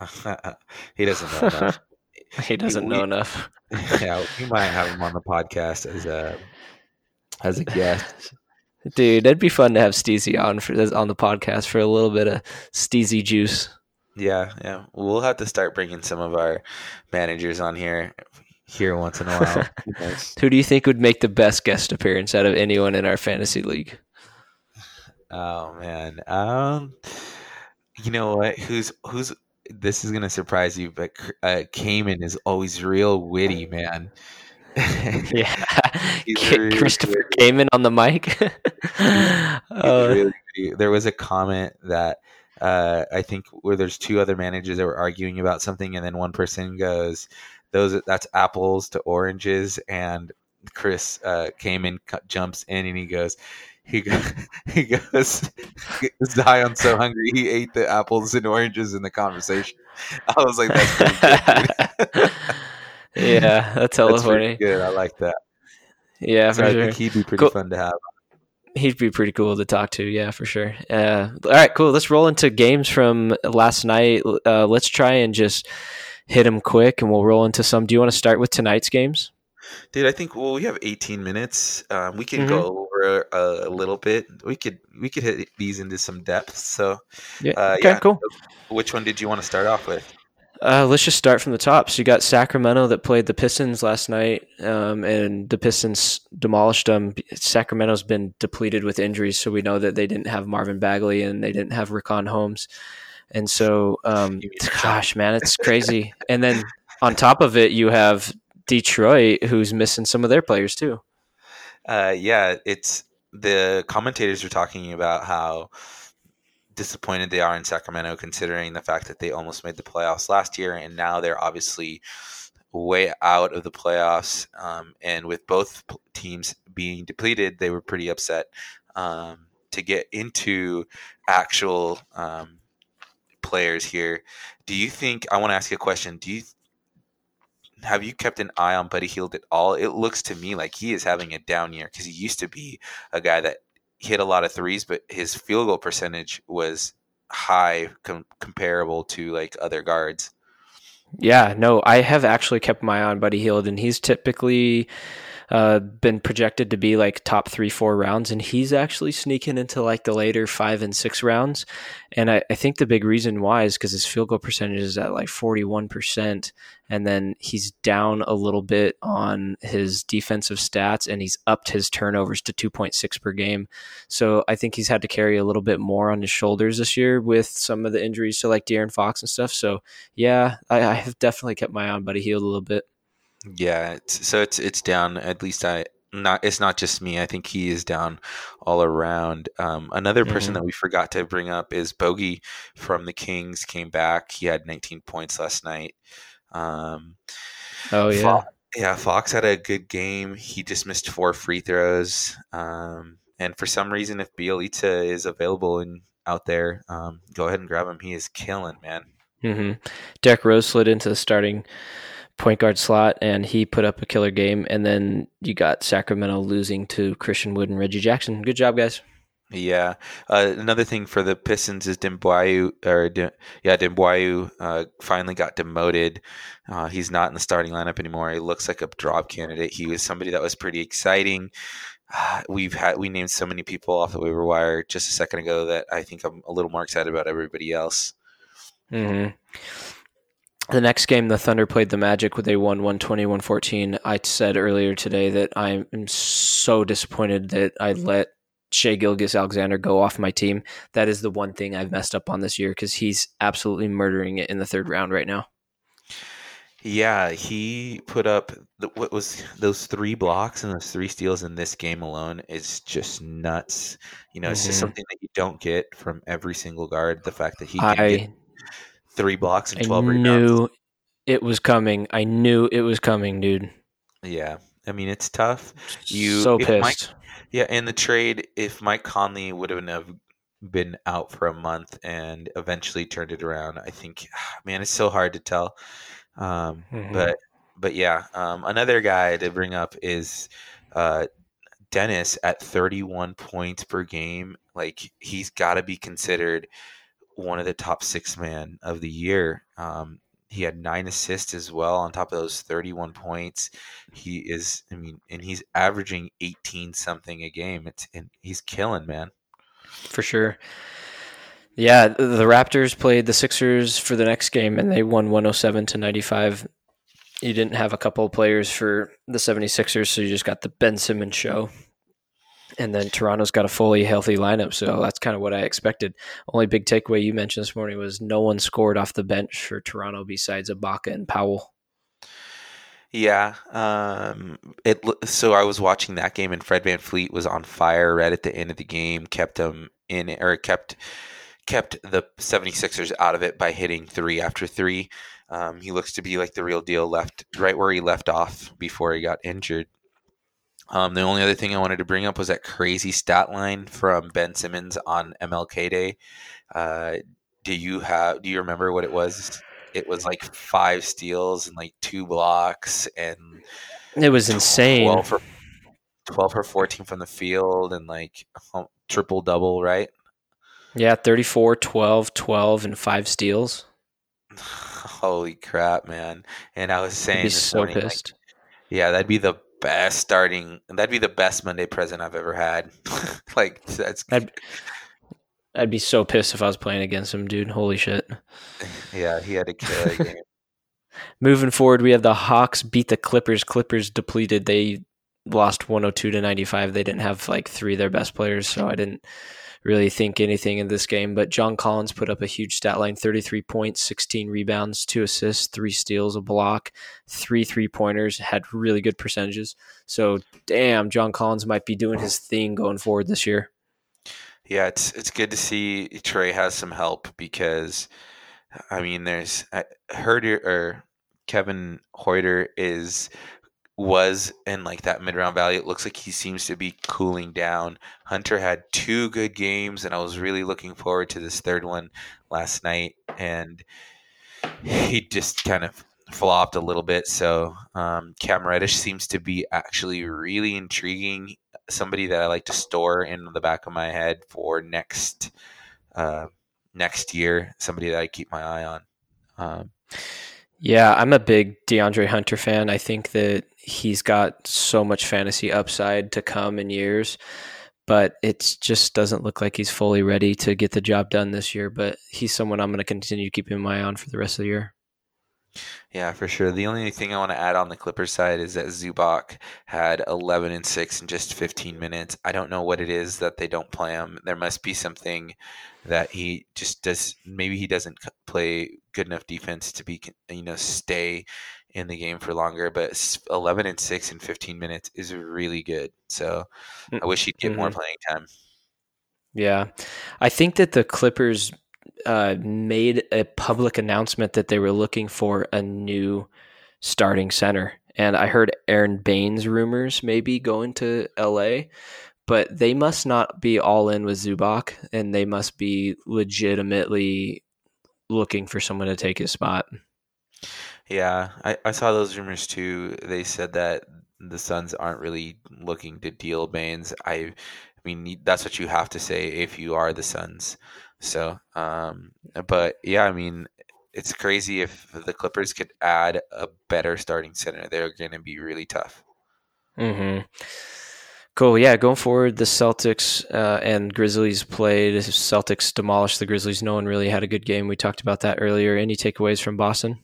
[laughs] he doesn't know enough. [laughs] he doesn't know enough. [laughs] yeah, we might have him on the podcast as a as a guest. Dude, that'd be fun to have Steezy on for on the podcast for a little bit of Steezy juice. Yeah, yeah. We'll have to start bringing some of our managers on here here once in a while. Who do you think would make the best guest appearance out of anyone in our fantasy league? Oh man. Um you know what? Who's who's this is gonna surprise you, but uh Cayman is always real witty, [laughs] man. yeah. [laughs] really Christopher Cayman on the mic. [laughs] uh, really there was a comment that uh, I think where there's two other managers that were arguing about something, and then one person goes, "Those that's apples to oranges," and Chris uh, jumps in, and he goes, [laughs] he goes, he goes, Zion so hungry he ate the apples and oranges in the conversation. I was like, that's pretty good. [laughs] yeah, that's hella that's funny. Good, I like that. Yeah, so for I sure. think he'd be pretty cool. fun to have. He'd be pretty cool to talk to. Yeah, for sure. Uh, all right, cool. Let's roll into games from last night. Uh, let's try and just hit them quick, and we'll roll into some. Do you want to start with tonight's games? Dude, I think well we have 18 minutes. Um, we can mm-hmm. go over a, a, little bit. We could we could hit these into some depth. So yeah, uh, okay, yeah. cool. Which one did you want to start off with? Uh, let's just start from the top. So you got Sacramento that played the Pistons last night, um, and the Pistons demolished them. Sacramento's been depleted with injuries, so we know that they didn't have Marvin Bagley and they didn't have Richaun Holmes, and so um, gosh, man, it's crazy. and then on top of it, you have Detroit, who's missing some of their players too. Uh, yeah, it's the commentators are talking about how disappointed they are in Sacramento, considering the fact that they almost made the playoffs last year, and now they're obviously way out of the playoffs. Um, and with both teams being depleted, they were pretty upset um, to get into actual um, players here. Do you think? I want to ask you a question. Do you have you kept an eye on Buddy Hield at all? It looks to me like he is having a down year because he used to be a guy that hit a lot of threes, but his field goal percentage was high com- comparable to like other guards. Yeah, no, I have actually kept my eye on Buddy Hield, and he's typically uh, been projected to be like top three, four rounds, and he's actually sneaking into like the later five and six rounds. And I, I think the big reason why is because his field goal percentage is at like 41%, and then he's down a little bit on his defensive stats, and he's upped his turnovers to 2.6 per game. So I think he's had to carry a little bit more on his shoulders this year with some of the injuries to like De'Aaron Fox and stuff. So yeah, I, I have definitely kept my eye on Buddy Hield a little bit. Yeah, it's, so it's it's down. At least I not it's not just me. I think he is down all around. Um, another person Mhm. that we forgot to bring up is Bogey from the Kings. Came back. He had 19 points last night. Um, Oh yeah. Fo- yeah, Fox had a good game. He just missed four free throws. Um, and for some reason, if Bjelica is available and out there, um, go ahead and grab him. He is killing, man. hmm Derrick Rose slid into the starting point guard slot, and he put up a killer game. And then you got Sacramento losing to Christian Wood and Reggie Jackson. Good job, guys. Yeah. Uh, another thing for the Pistons is Doumbouya, or Dim, yeah, Doumbouya uh, finally got demoted. Uh, he's not in the starting lineup anymore. He looks like a drop candidate. He was somebody that was pretty exciting. Uh, we've had we named so many people off the waiver wire just a second ago that I think I'm a little more excited about everybody else. hmm The next game, the Thunder played the Magic. They won 120 114. I said earlier today that I am so disappointed that I let Shai Gilgeous-Alexander go off my team. That is the one thing I've messed up on this year because he's absolutely murdering it in the third round right now. Yeah, he put up the, what was those three blocks and those three steals in this game alone is just nuts. You know, it's just Mhm. something that you don't get from every single guard. The fact that he can I three blocks and I twelve rebounds. I knew it was coming. I knew it was coming, dude. Yeah, I mean it's tough. You- so pissed. Mike- Yeah, in the trade, if Mike Conley would have been out for a month and eventually turned it around, I think, [sighs] man, it's so hard to tell. Um, Mhm. But but yeah, um, another guy to bring up is uh, Dennis at 31 points per game. Like he's got to be considered one of the top six man of the year. Um, he had nine assists as well on top of those 31 points. He is, I mean, and he's averaging 18 something a game. It's and he's killing, man. for sure. Yeah, the Raptors played the Sixers for the next game and they won 107 to 95. You didn't have a couple of players for the 76ers, so you just got the Ben Simmons show. And then Toronto's got a fully healthy lineup, so that's kind of what I expected. Only big takeaway you mentioned this morning was no one scored off the bench for Toronto besides Ibaka and Powell. Yeah. Um, it so I was watching that game and Fred VanVleet was on fire right at the end of the game, kept them in or kept kept the 76ers out of it by hitting 3 after 3. Um, he looks to be like the real deal left right where he left off before he got injured. Um, the only other thing I wanted to bring up was that crazy stat line from Ben Simmons on MLK Day. Uh, do you have? Do you remember what it was? It was like five steals and like two blocks and It was insane. 12 for, 12 for 14 from the field and like triple double, right? Yeah, 34, 12, 12, and five steals. [sighs] Holy crap, man! And I was saying so morning, like, pissed. yeah, that'd be the best starting. That'd be the best Monday present I've ever had. [laughs] like that's I'd, I'd be so pissed if I was playing against him, dude. Holy shit. [laughs] yeah, he had a killer [laughs] game. Moving forward, we have the Hawks beat the Clippers. Clippers depleted. They lost 102 to 95. They didn't have like three of their best players, so I didn't really think anything in this game. But John Collins put up a huge stat line 33 points, 16 rebounds, two assists, three steals, a block, three three pointers, had really good percentages. So, damn, John Collins might be doing his thing going forward this year. Yeah, it's it's good to see Trae has some help because, I mean, there's uh, I heard or Kevin Huerter is was in like that mid round value. It looks like he seems to be cooling down. Hunter had two good games, and I was really looking forward to this third one last night, and he just kind of flopped a little bit. So um, Cam Reddish seems to be actually really intriguing. Somebody that I like to store in the back of my head for next uh, next year. Somebody that I keep my eye on. Um, Yeah, I'm a big DeAndre Hunter fan. I think that he's got so much fantasy upside to come in years, but it just doesn't look like he's fully ready to get the job done this year. But he's someone I'm going to continue keeping my eye on for the rest of the year. Yeah, for sure. The only thing I want to add on the Clippers side is that Zubac had 11 and 6 in just 15 minutes. I don't know what it is that they don't play him. There must be something that he just does. Maybe he doesn't play good enough defense to be, you know, stay in the game for longer. But 11 and 6 in 15 minutes is really good. So I wish he'd get mm-hmm. more playing time. Yeah. I think that the Clippers uh, made a public announcement that they were looking for a new starting center. And I heard Aron Baynes rumors maybe going to LA, but they must not be all in with Zubac and they must be legitimately looking for someone to take his spot. Yeah, I, I saw those rumors too. They said that the Suns aren't really looking to deal Baynes. I, I mean, that's what you have to say if you are the Suns. So, um, but yeah, I mean, it's crazy if the Clippers could add a better starting center. They're going to be really tough. Hmm. Cool. Yeah, going forward, the Celtics uh, and Grizzlies played. Celtics demolished the Grizzlies. No one really had a good game. We talked about that earlier. Any takeaways from Boston?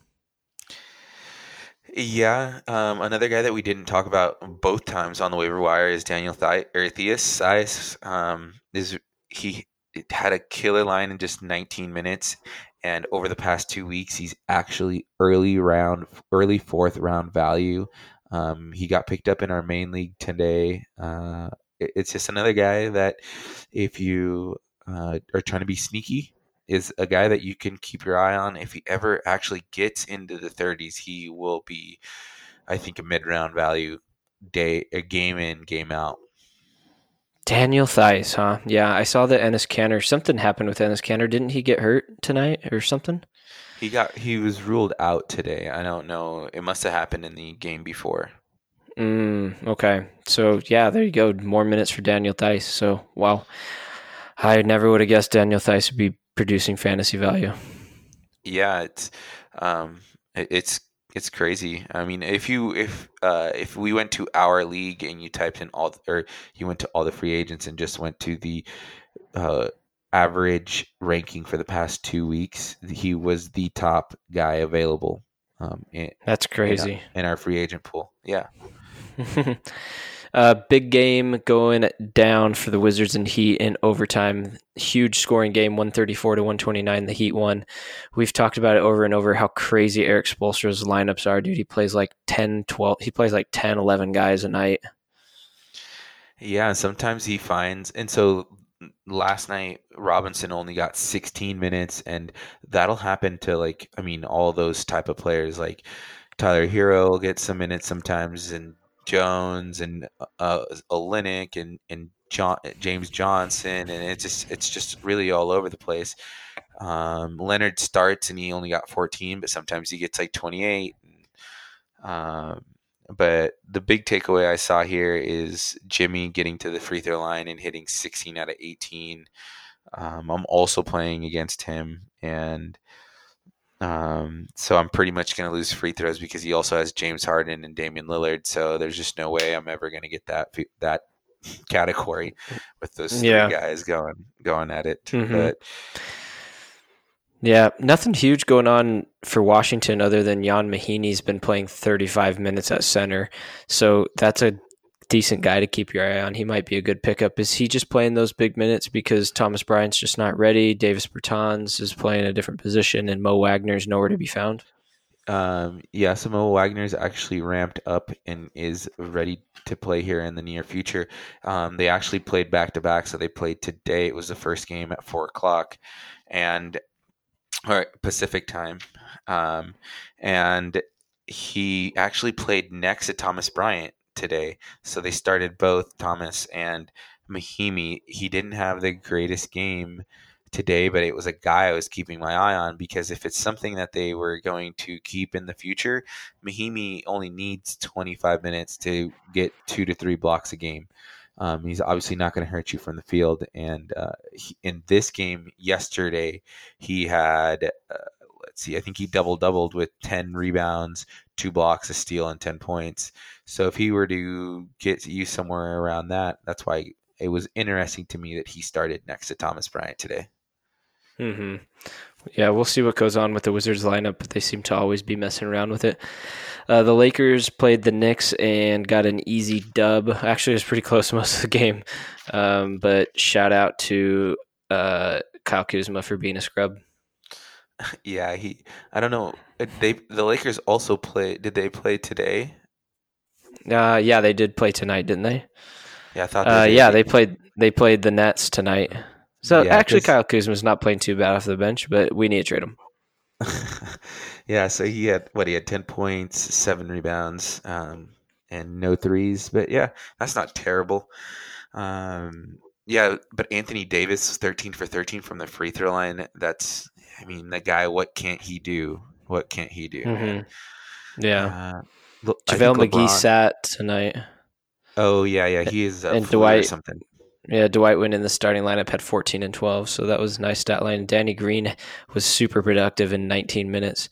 Yeah, um, another guy that we didn't talk about both times on the waiver wire is Daniel Thi- Theis. Um, is he had a killer line in just 19 minutes, and over the past two weeks, he's actually early round, early fourth round value. Um, he got picked up in our main league today. Uh, it, it's just another guy that, if you uh, are trying to be sneaky, is a guy that you can keep your eye on. If he ever actually gets into the 30s, he will be, I think, a mid round value day, a game in, game out. Daniel Theis, huh? Yeah, I saw that Enes Kanter. Something happened with Enes Kanter. Didn't he get hurt tonight or something? He got he was ruled out today. I don't know. It must have happened in the game before. Mm, okay. So yeah, there you go. More minutes for Daniel Theis. So wow. I never would have guessed Daniel Theis would be producing fantasy value. Yeah, it's um it's it's crazy. I mean, if you if uh, if we went to our league and you typed in all or you went to all the free agents and just went to the uh, average ranking for the past two weeks, he was the top guy available. Um, in, That's crazy in our, in our free agent pool. Yeah. [laughs] Uh, big game going down for the Wizards and Heat in overtime. Huge scoring game, 134 to 129. The Heat won. We've talked about it over and over how crazy Erik Spoelstra's lineups are, dude. He plays like 10, 12, he plays like 10, 11 guys a night. Yeah, sometimes he finds, and so last night Robinson only got 16 minutes, and that'll happen to like, I mean, all those type of players like Tyler Herro will get some minutes sometimes, and Jones and uh, Olynyk and and John, James Johnson, and it's just it's just really all over the place. Um, Leonard starts and he only got 14, but sometimes he gets like 28. Um, but the big takeaway I saw here is Jimmy getting to the free throw line and hitting 16 out of 18. Um, I'm also playing against him, and um, so I'm pretty much going to lose free throws because he also has James Harden and Damian Lillard. So there's just no way I'm ever going to get that that [laughs] category with those three yeah. guys going going at it. Mm-hmm. But yeah, nothing huge going on for Washington other than Ian Mahinmi's been playing 35 minutes at center. So that's a decent guy to keep your eye on. He might be a good pickup. Is he just playing those big minutes because Thomas Bryant's just not ready? Davis Bertans is playing a different position, and Mo Wagner's nowhere to be found. Um, yeah, so Mo Wagner's actually ramped up and is ready to play here in the near future. Um, they actually played back to back, so they played today. It was the first game at four o'clock, and or Pacific time, um, and he actually played next to Thomas Bryant today. So they started both Thomas and Mahinmi. He didn't have the greatest game today, but it was a guy I was keeping my eye on because if it's something that they were going to keep in the future, Mahinmi only needs 25 minutes to get two to three blocks a game. Um, he's obviously not going to hurt you from the field. And uh, he, in this game yesterday, he had, uh, let's see, I think he double doubled with 10 rebounds, two blocks, a steal, and 10 points. So if he were to get you somewhere around that, that's why it was interesting to me that he started next to Thomas Bryant today. Hmm. Yeah, we'll see what goes on with the Wizards lineup, but they seem to always be messing around with it. Uh, the Lakers played the Knicks and got an easy dub. Actually, it was pretty close [laughs] most of the game, um, but shout out to uh, Kyle Kuzma for being a scrub. [laughs] Yeah, he. I don't know. They the Lakers also play. Did they play today? Uh, yeah, they did play tonight, didn't they? Yeah, I thought. Uh, yeah, they played. They played the Nets tonight. So Yeah, actually, Kyle is not playing too bad off the bench, but we need to trade him. [laughs] yeah, so he had what he had ten points, seven rebounds, um, and no threes. But yeah, that's not terrible. Um, yeah, but Anthony Davis thirteen for thirteen from the free throw line. That's, I mean, the guy. What can't he do? What can't he do? man? Yeah, Uh, JaVale McGee sat tonight. Oh yeah, yeah, he is a and Dwight- something. Yeah, Dwight went in the starting lineup had 14 and 12, so that was nice stat line. Danny Green was super productive in 19 minutes,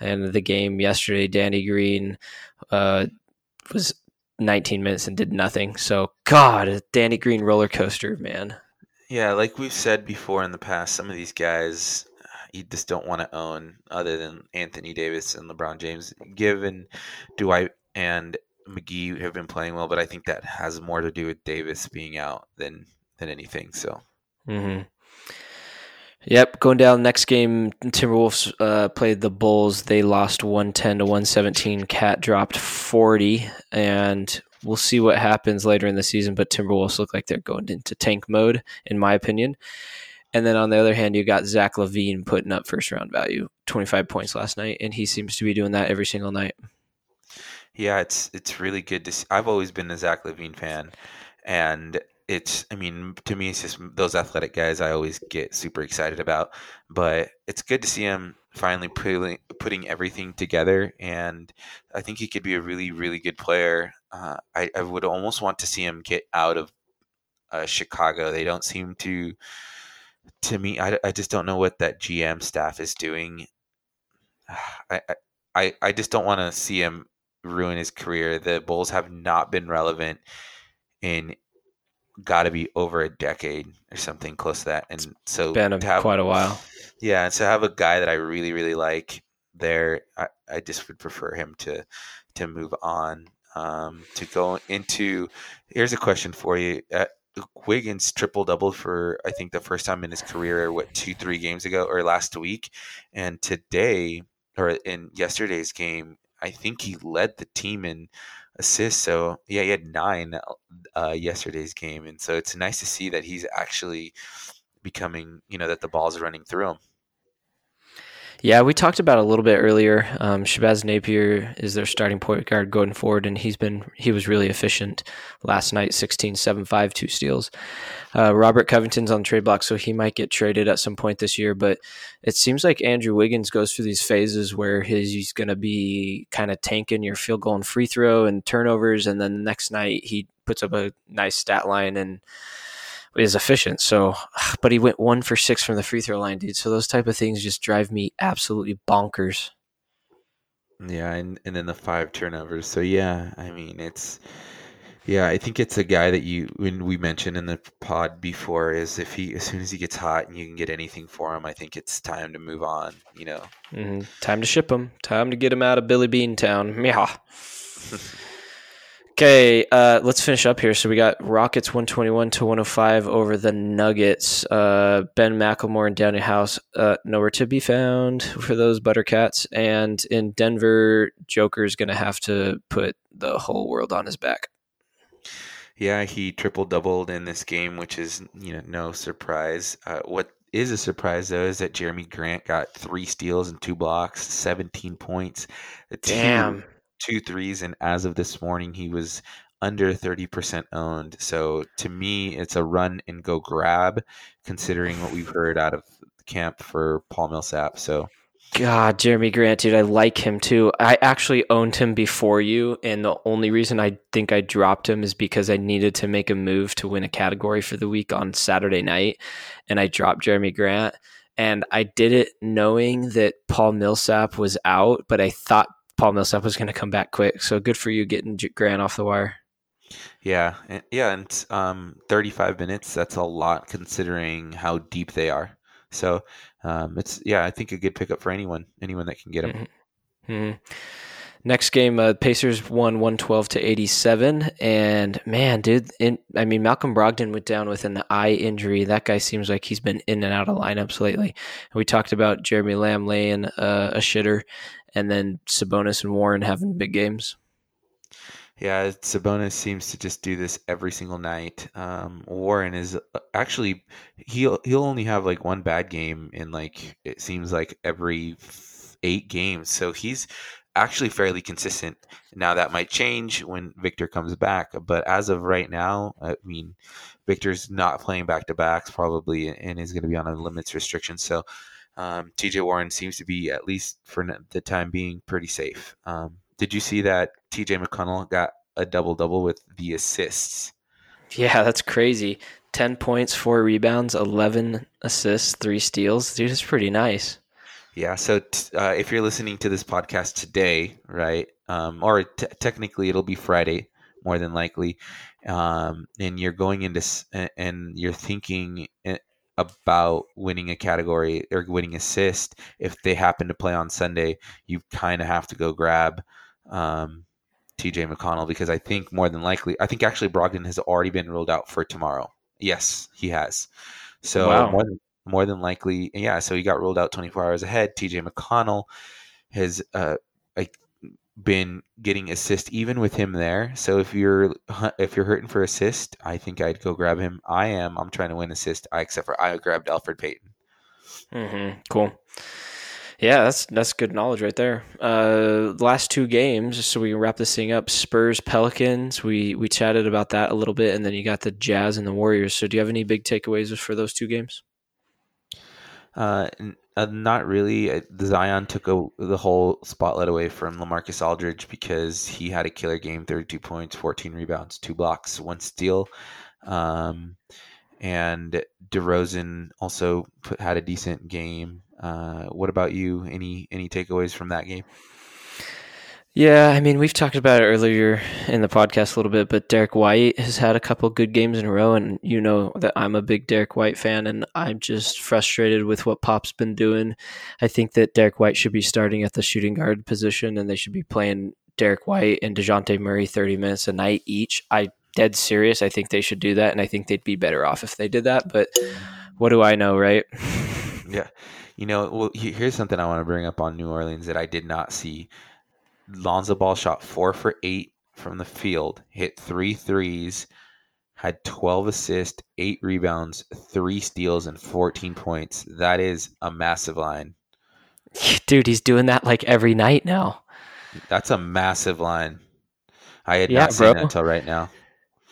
and the game yesterday, Danny Green uh, was 19 minutes and did nothing. So, God, Danny Green roller coaster, man. Yeah, like we've said before in the past, some of these guys you just don't want to own other than Anthony Davis and LeBron James. Given Dwight and McGee have been playing well, but I think that has more to do with Davis being out than than anything. So hmm Yep, going down next game, Timberwolves uh, played the Bulls. They lost 110 to 117. Cat dropped 40, and we'll see what happens later in the season. But Timberwolves look like they're going into tank mode, in my opinion. And then on the other hand, you got Zach LaVine putting up first round value, 25 points last night, and he seems to be doing that every single night. Yeah, it's it's really good to see. I've always been a Zach LaVine fan, and it's I mean to me it's just those athletic guys I always get super excited about. But it's good to see him finally putting putting everything together, and I think he could be a really really good player. Uh, I I would almost want to see him get out of uh, Chicago. They don't seem to. To me, I, I just don't know what that GM staff is doing. [sighs] I I- I, I just don't want to see him ruin his career. The Bulls have not been relevant in got to be over a decade or something close to that. And so Been a, have- quite a while. yeah, and so have a guy that I really really like there. I, I just would prefer him to to move on. Um, to go into here's a question for you. Uh, Wiggins triple double for I think the first time in his career. What two three games ago or last week, and today or in yesterday's game, I think he led the team in assists. So yeah, he had nine uh, yesterday's game, and so it's nice to see that he's actually becoming you know that the balls running through him. Yeah, we talked about a little bit earlier. Um, Shabazz Napier is their starting point guard going forward, and he's been he was really efficient last night 16 7 5 two steals uh, robert covington's on the trade block so he might get traded at some point this year but it seems like andrew wiggins goes through these phases where his, he's going to be kind of tanking your field goal and free throw and turnovers and then the next night he puts up a nice stat line and is efficient so but he went one for six from the free throw line dude so those type of things just drive me absolutely bonkers Yeah, and and then the five turnovers. So yeah, I mean it's yeah, I think it's a guy that you when we mentioned in the pod before is if he as soon as he gets hot and you can get anything for him, I think it's time to move on. You know. Mhm. Time to ship him. Time to get him out of Billy Bean Town. Yeah. [laughs] okay, uh, let's finish up here. So we got Rockets 121 to 105 over the Nuggets. Uh, ben McLemore and Danuel House uh, nowhere to be found [laughs] for those Buttercats. And in Denver, Joker's going to have to put the whole world on his back. Yeah, he triple doubled in this game, which is you know no surprise. Uh, what is a surprise though is that Jerami Grant got three steals and two blocks, seventeen points, two, Damn. Two threes, and as of this morning, he was under thirty percent owned. So to me, it's a run and go grab, considering what we've heard out of camp for Paul Millsap. So God, Jerami Grant, dude, I like him too. I actually owned him before you, and the only reason I think I dropped him is because I needed to make a move to win a category for the week on Saturday night, and I dropped Jerami Grant. And I did it knowing that Paul Millsap was out, but I thought Paul Millsap was going to come back quick. So good for you getting J- Grant off the wire. yeah, and, yeah, and um, thirty-five minutes—that's a lot considering how deep they are. So um, it's yeah, I think a good pickup for anyone, anyone that can get him. hmm Next game, uh, Pacers won 112 to 87. And man, dude, in, I mean, Malcolm Brogdon went down with an eye injury. That guy seems like he's been in and out of lineups lately. And we talked about Jeremy Lamb laying uh, a shitter, and then Sabonis and Warren having big games. Yeah, Sabonis seems to just do this every single night. Um, Warren is uh, actually he'll he'll only have like one bad game in like it seems like every eight games. So he's actually fairly consistent. Now that might change when Victor comes back, but as of right now, I mean, Victor's not playing back to backs probably, and is going to be on a limits restriction. So um, TJ Warren seems to be at least for the time being pretty safe. Um, did you see that TJ McConnell got a double double with the assists? Yeah, that's crazy. 10 points, four rebounds, 11 assists, three steals. Dude, it's pretty nice. Yeah. So t- uh, if you're listening to this podcast today, right, um, or t- technically it'll be Friday, more than likely, um, and you're going into s- and you're thinking about winning a category or winning assist, if they happen to play on Sunday, you kind of have to go grab um, TJ McConnell because I think more than likely, I think actually Brogdon has already been ruled out for tomorrow. Yes, he has. So wow. more, than, more than likely, yeah. So he got ruled out 24 hours ahead. TJ McConnell has uh, like been getting assist even with him there. So if you're if you're hurting for assist, I think I'd go grab him. I am. I'm trying to win assist. I, except for I grabbed Elfrid Payton. Mm-hmm. Cool. Yeah, that's that's good knowledge right there. Uh, last two games, so we can wrap this thing up. Spurs Pelicans. We we chatted about that a little bit, and then you got the Jazz and the Warriors. So, do you have any big takeaways for those two games? Uh, uh not really. Uh, Zion took a, the whole spotlight away from Lamarcus Aldridge because he had a killer game: thirty-two points, fourteen rebounds, two blocks, one steal. Um, and DeRozan also put, had a decent game. Uh, what about you? Any any takeaways from that game? Yeah, I mean, we've talked about it earlier in the podcast a little bit, but Derrick White has had a couple good games in a row, and you know that I'm a big Derrick White fan, and I'm just frustrated with what Pop's been doing. I think that Derrick White should be starting at the shooting guard position, and they should be playing Derrick White and Dejounte Murray 30 minutes a night each. I dead serious. I think they should do that, and I think they'd be better off if they did that. But what do I know, right? yeah. You know, well, here's something I want to bring up on New Orleans that I did not see. Lonzo Ball shot four for eight from the field, hit three threes, had 12 assists, eight rebounds, three steals, and 14 points. That is a massive line. [laughs] Dude, he's doing that like every night now. That's a massive line. I had yeah, not seen bro. that until right now.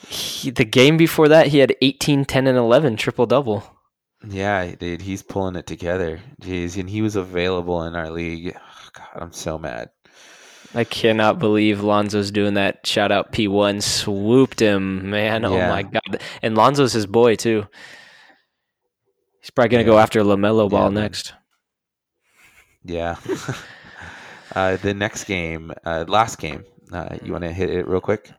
He, the game before that, he had 18, 10, and 11 triple double. Yeah, dude, he's pulling it together. Jeez, and he was available in our league. God, I'm so mad. I cannot believe Lonzo's doing that. Shout out P1 swooped him, man. Oh yeah. Oh my god. And Lonzo's his boy too. He's probably going to yeah. go after LaMelo Ball yeah, next. Yeah. [laughs] uh, the next game, uh, last game, uh, you want to hit it real quick?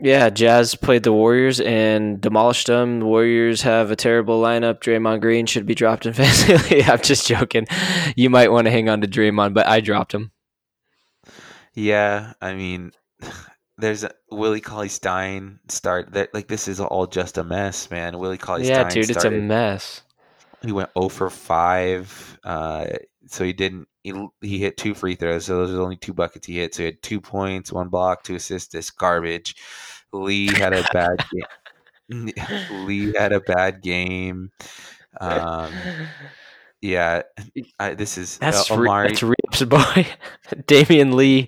Yeah, Jazz played the Warriors and demolished them. The Warriors have a terrible lineup. Draymond Green should be dropped in [laughs] fantasy. I'm just joking. You might want to hang on to Draymond, but I dropped him. Yeah, I mean, [sighs] there's a, Willie Cauley Stein start that like this is all just a mess, man. Willie Cauley Stein. yeah, dude, started, it's a mess. He went 0 for 5. Uh, so he didn't he, he hit two free throws, so those are only two buckets he hit. So he had two points, one block, two assists. This garbage. Lee had a bad game. [laughs] Lee had a bad game. Um, yeah, I, this is that's uh, Omari. Re- that's Reeps [laughs] boy, Damion Lee.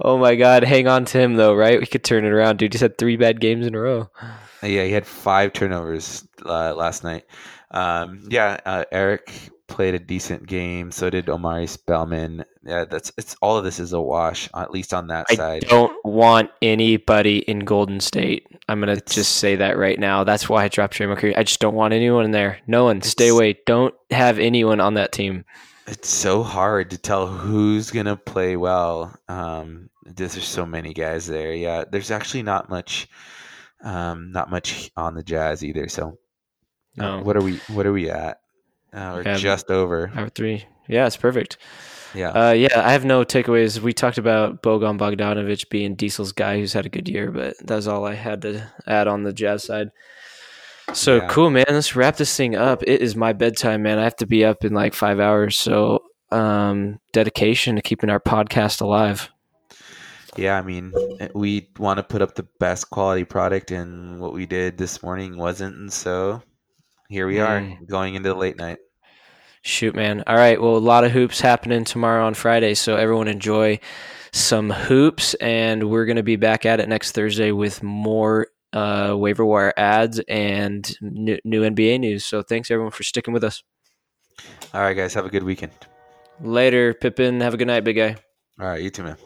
Oh my God, hang on to him though, right? We could turn it around, dude. He's had three bad games in a row. Yeah, he had five turnovers uh, last night. Um, yeah, uh, Eric played a decent game. So did Omari Spellman. Yeah, that's it's all of this is a wash, at least on that I side. I don't want anybody in Golden State. I'm gonna it's, just say that right now. That's why I dropped Trey McCurry. I just don't want anyone in there. No one. Stay away. Don't have anyone on that team. It's so hard to tell who's gonna play well. Um, there's so many guys there. Yeah, there's actually not much, um, not much on the Jazz either. So, uh, no. what are we? What are we at? Uh, we're just over. Hour three. Yeah, it's perfect. Yeah. Uh, yeah, I have no takeaways. We talked about Bojan Bogdanovic being Diesel's guy who's had a good year, but that's all I had to add on the Jazz side. So Yeah. cool, man. Let's wrap this thing up. It is my bedtime, man. I have to be up in like five hours. So um, dedication to keeping our podcast alive. Yeah, I mean, we want to put up the best quality product, and what we did this morning wasn't, and so here we are Mm. going into the late night. Shoot, man. All right. Well, a lot of hoops happening tomorrow on Friday. So everyone enjoy some hoops. And we're going to be back at it next Thursday with more uh, waiver wire ads and new, new NBA news. So thanks everyone for sticking with us. All right, guys, have a good weekend. Later, Pippin. Have a good night, big guy. All right, you too, man.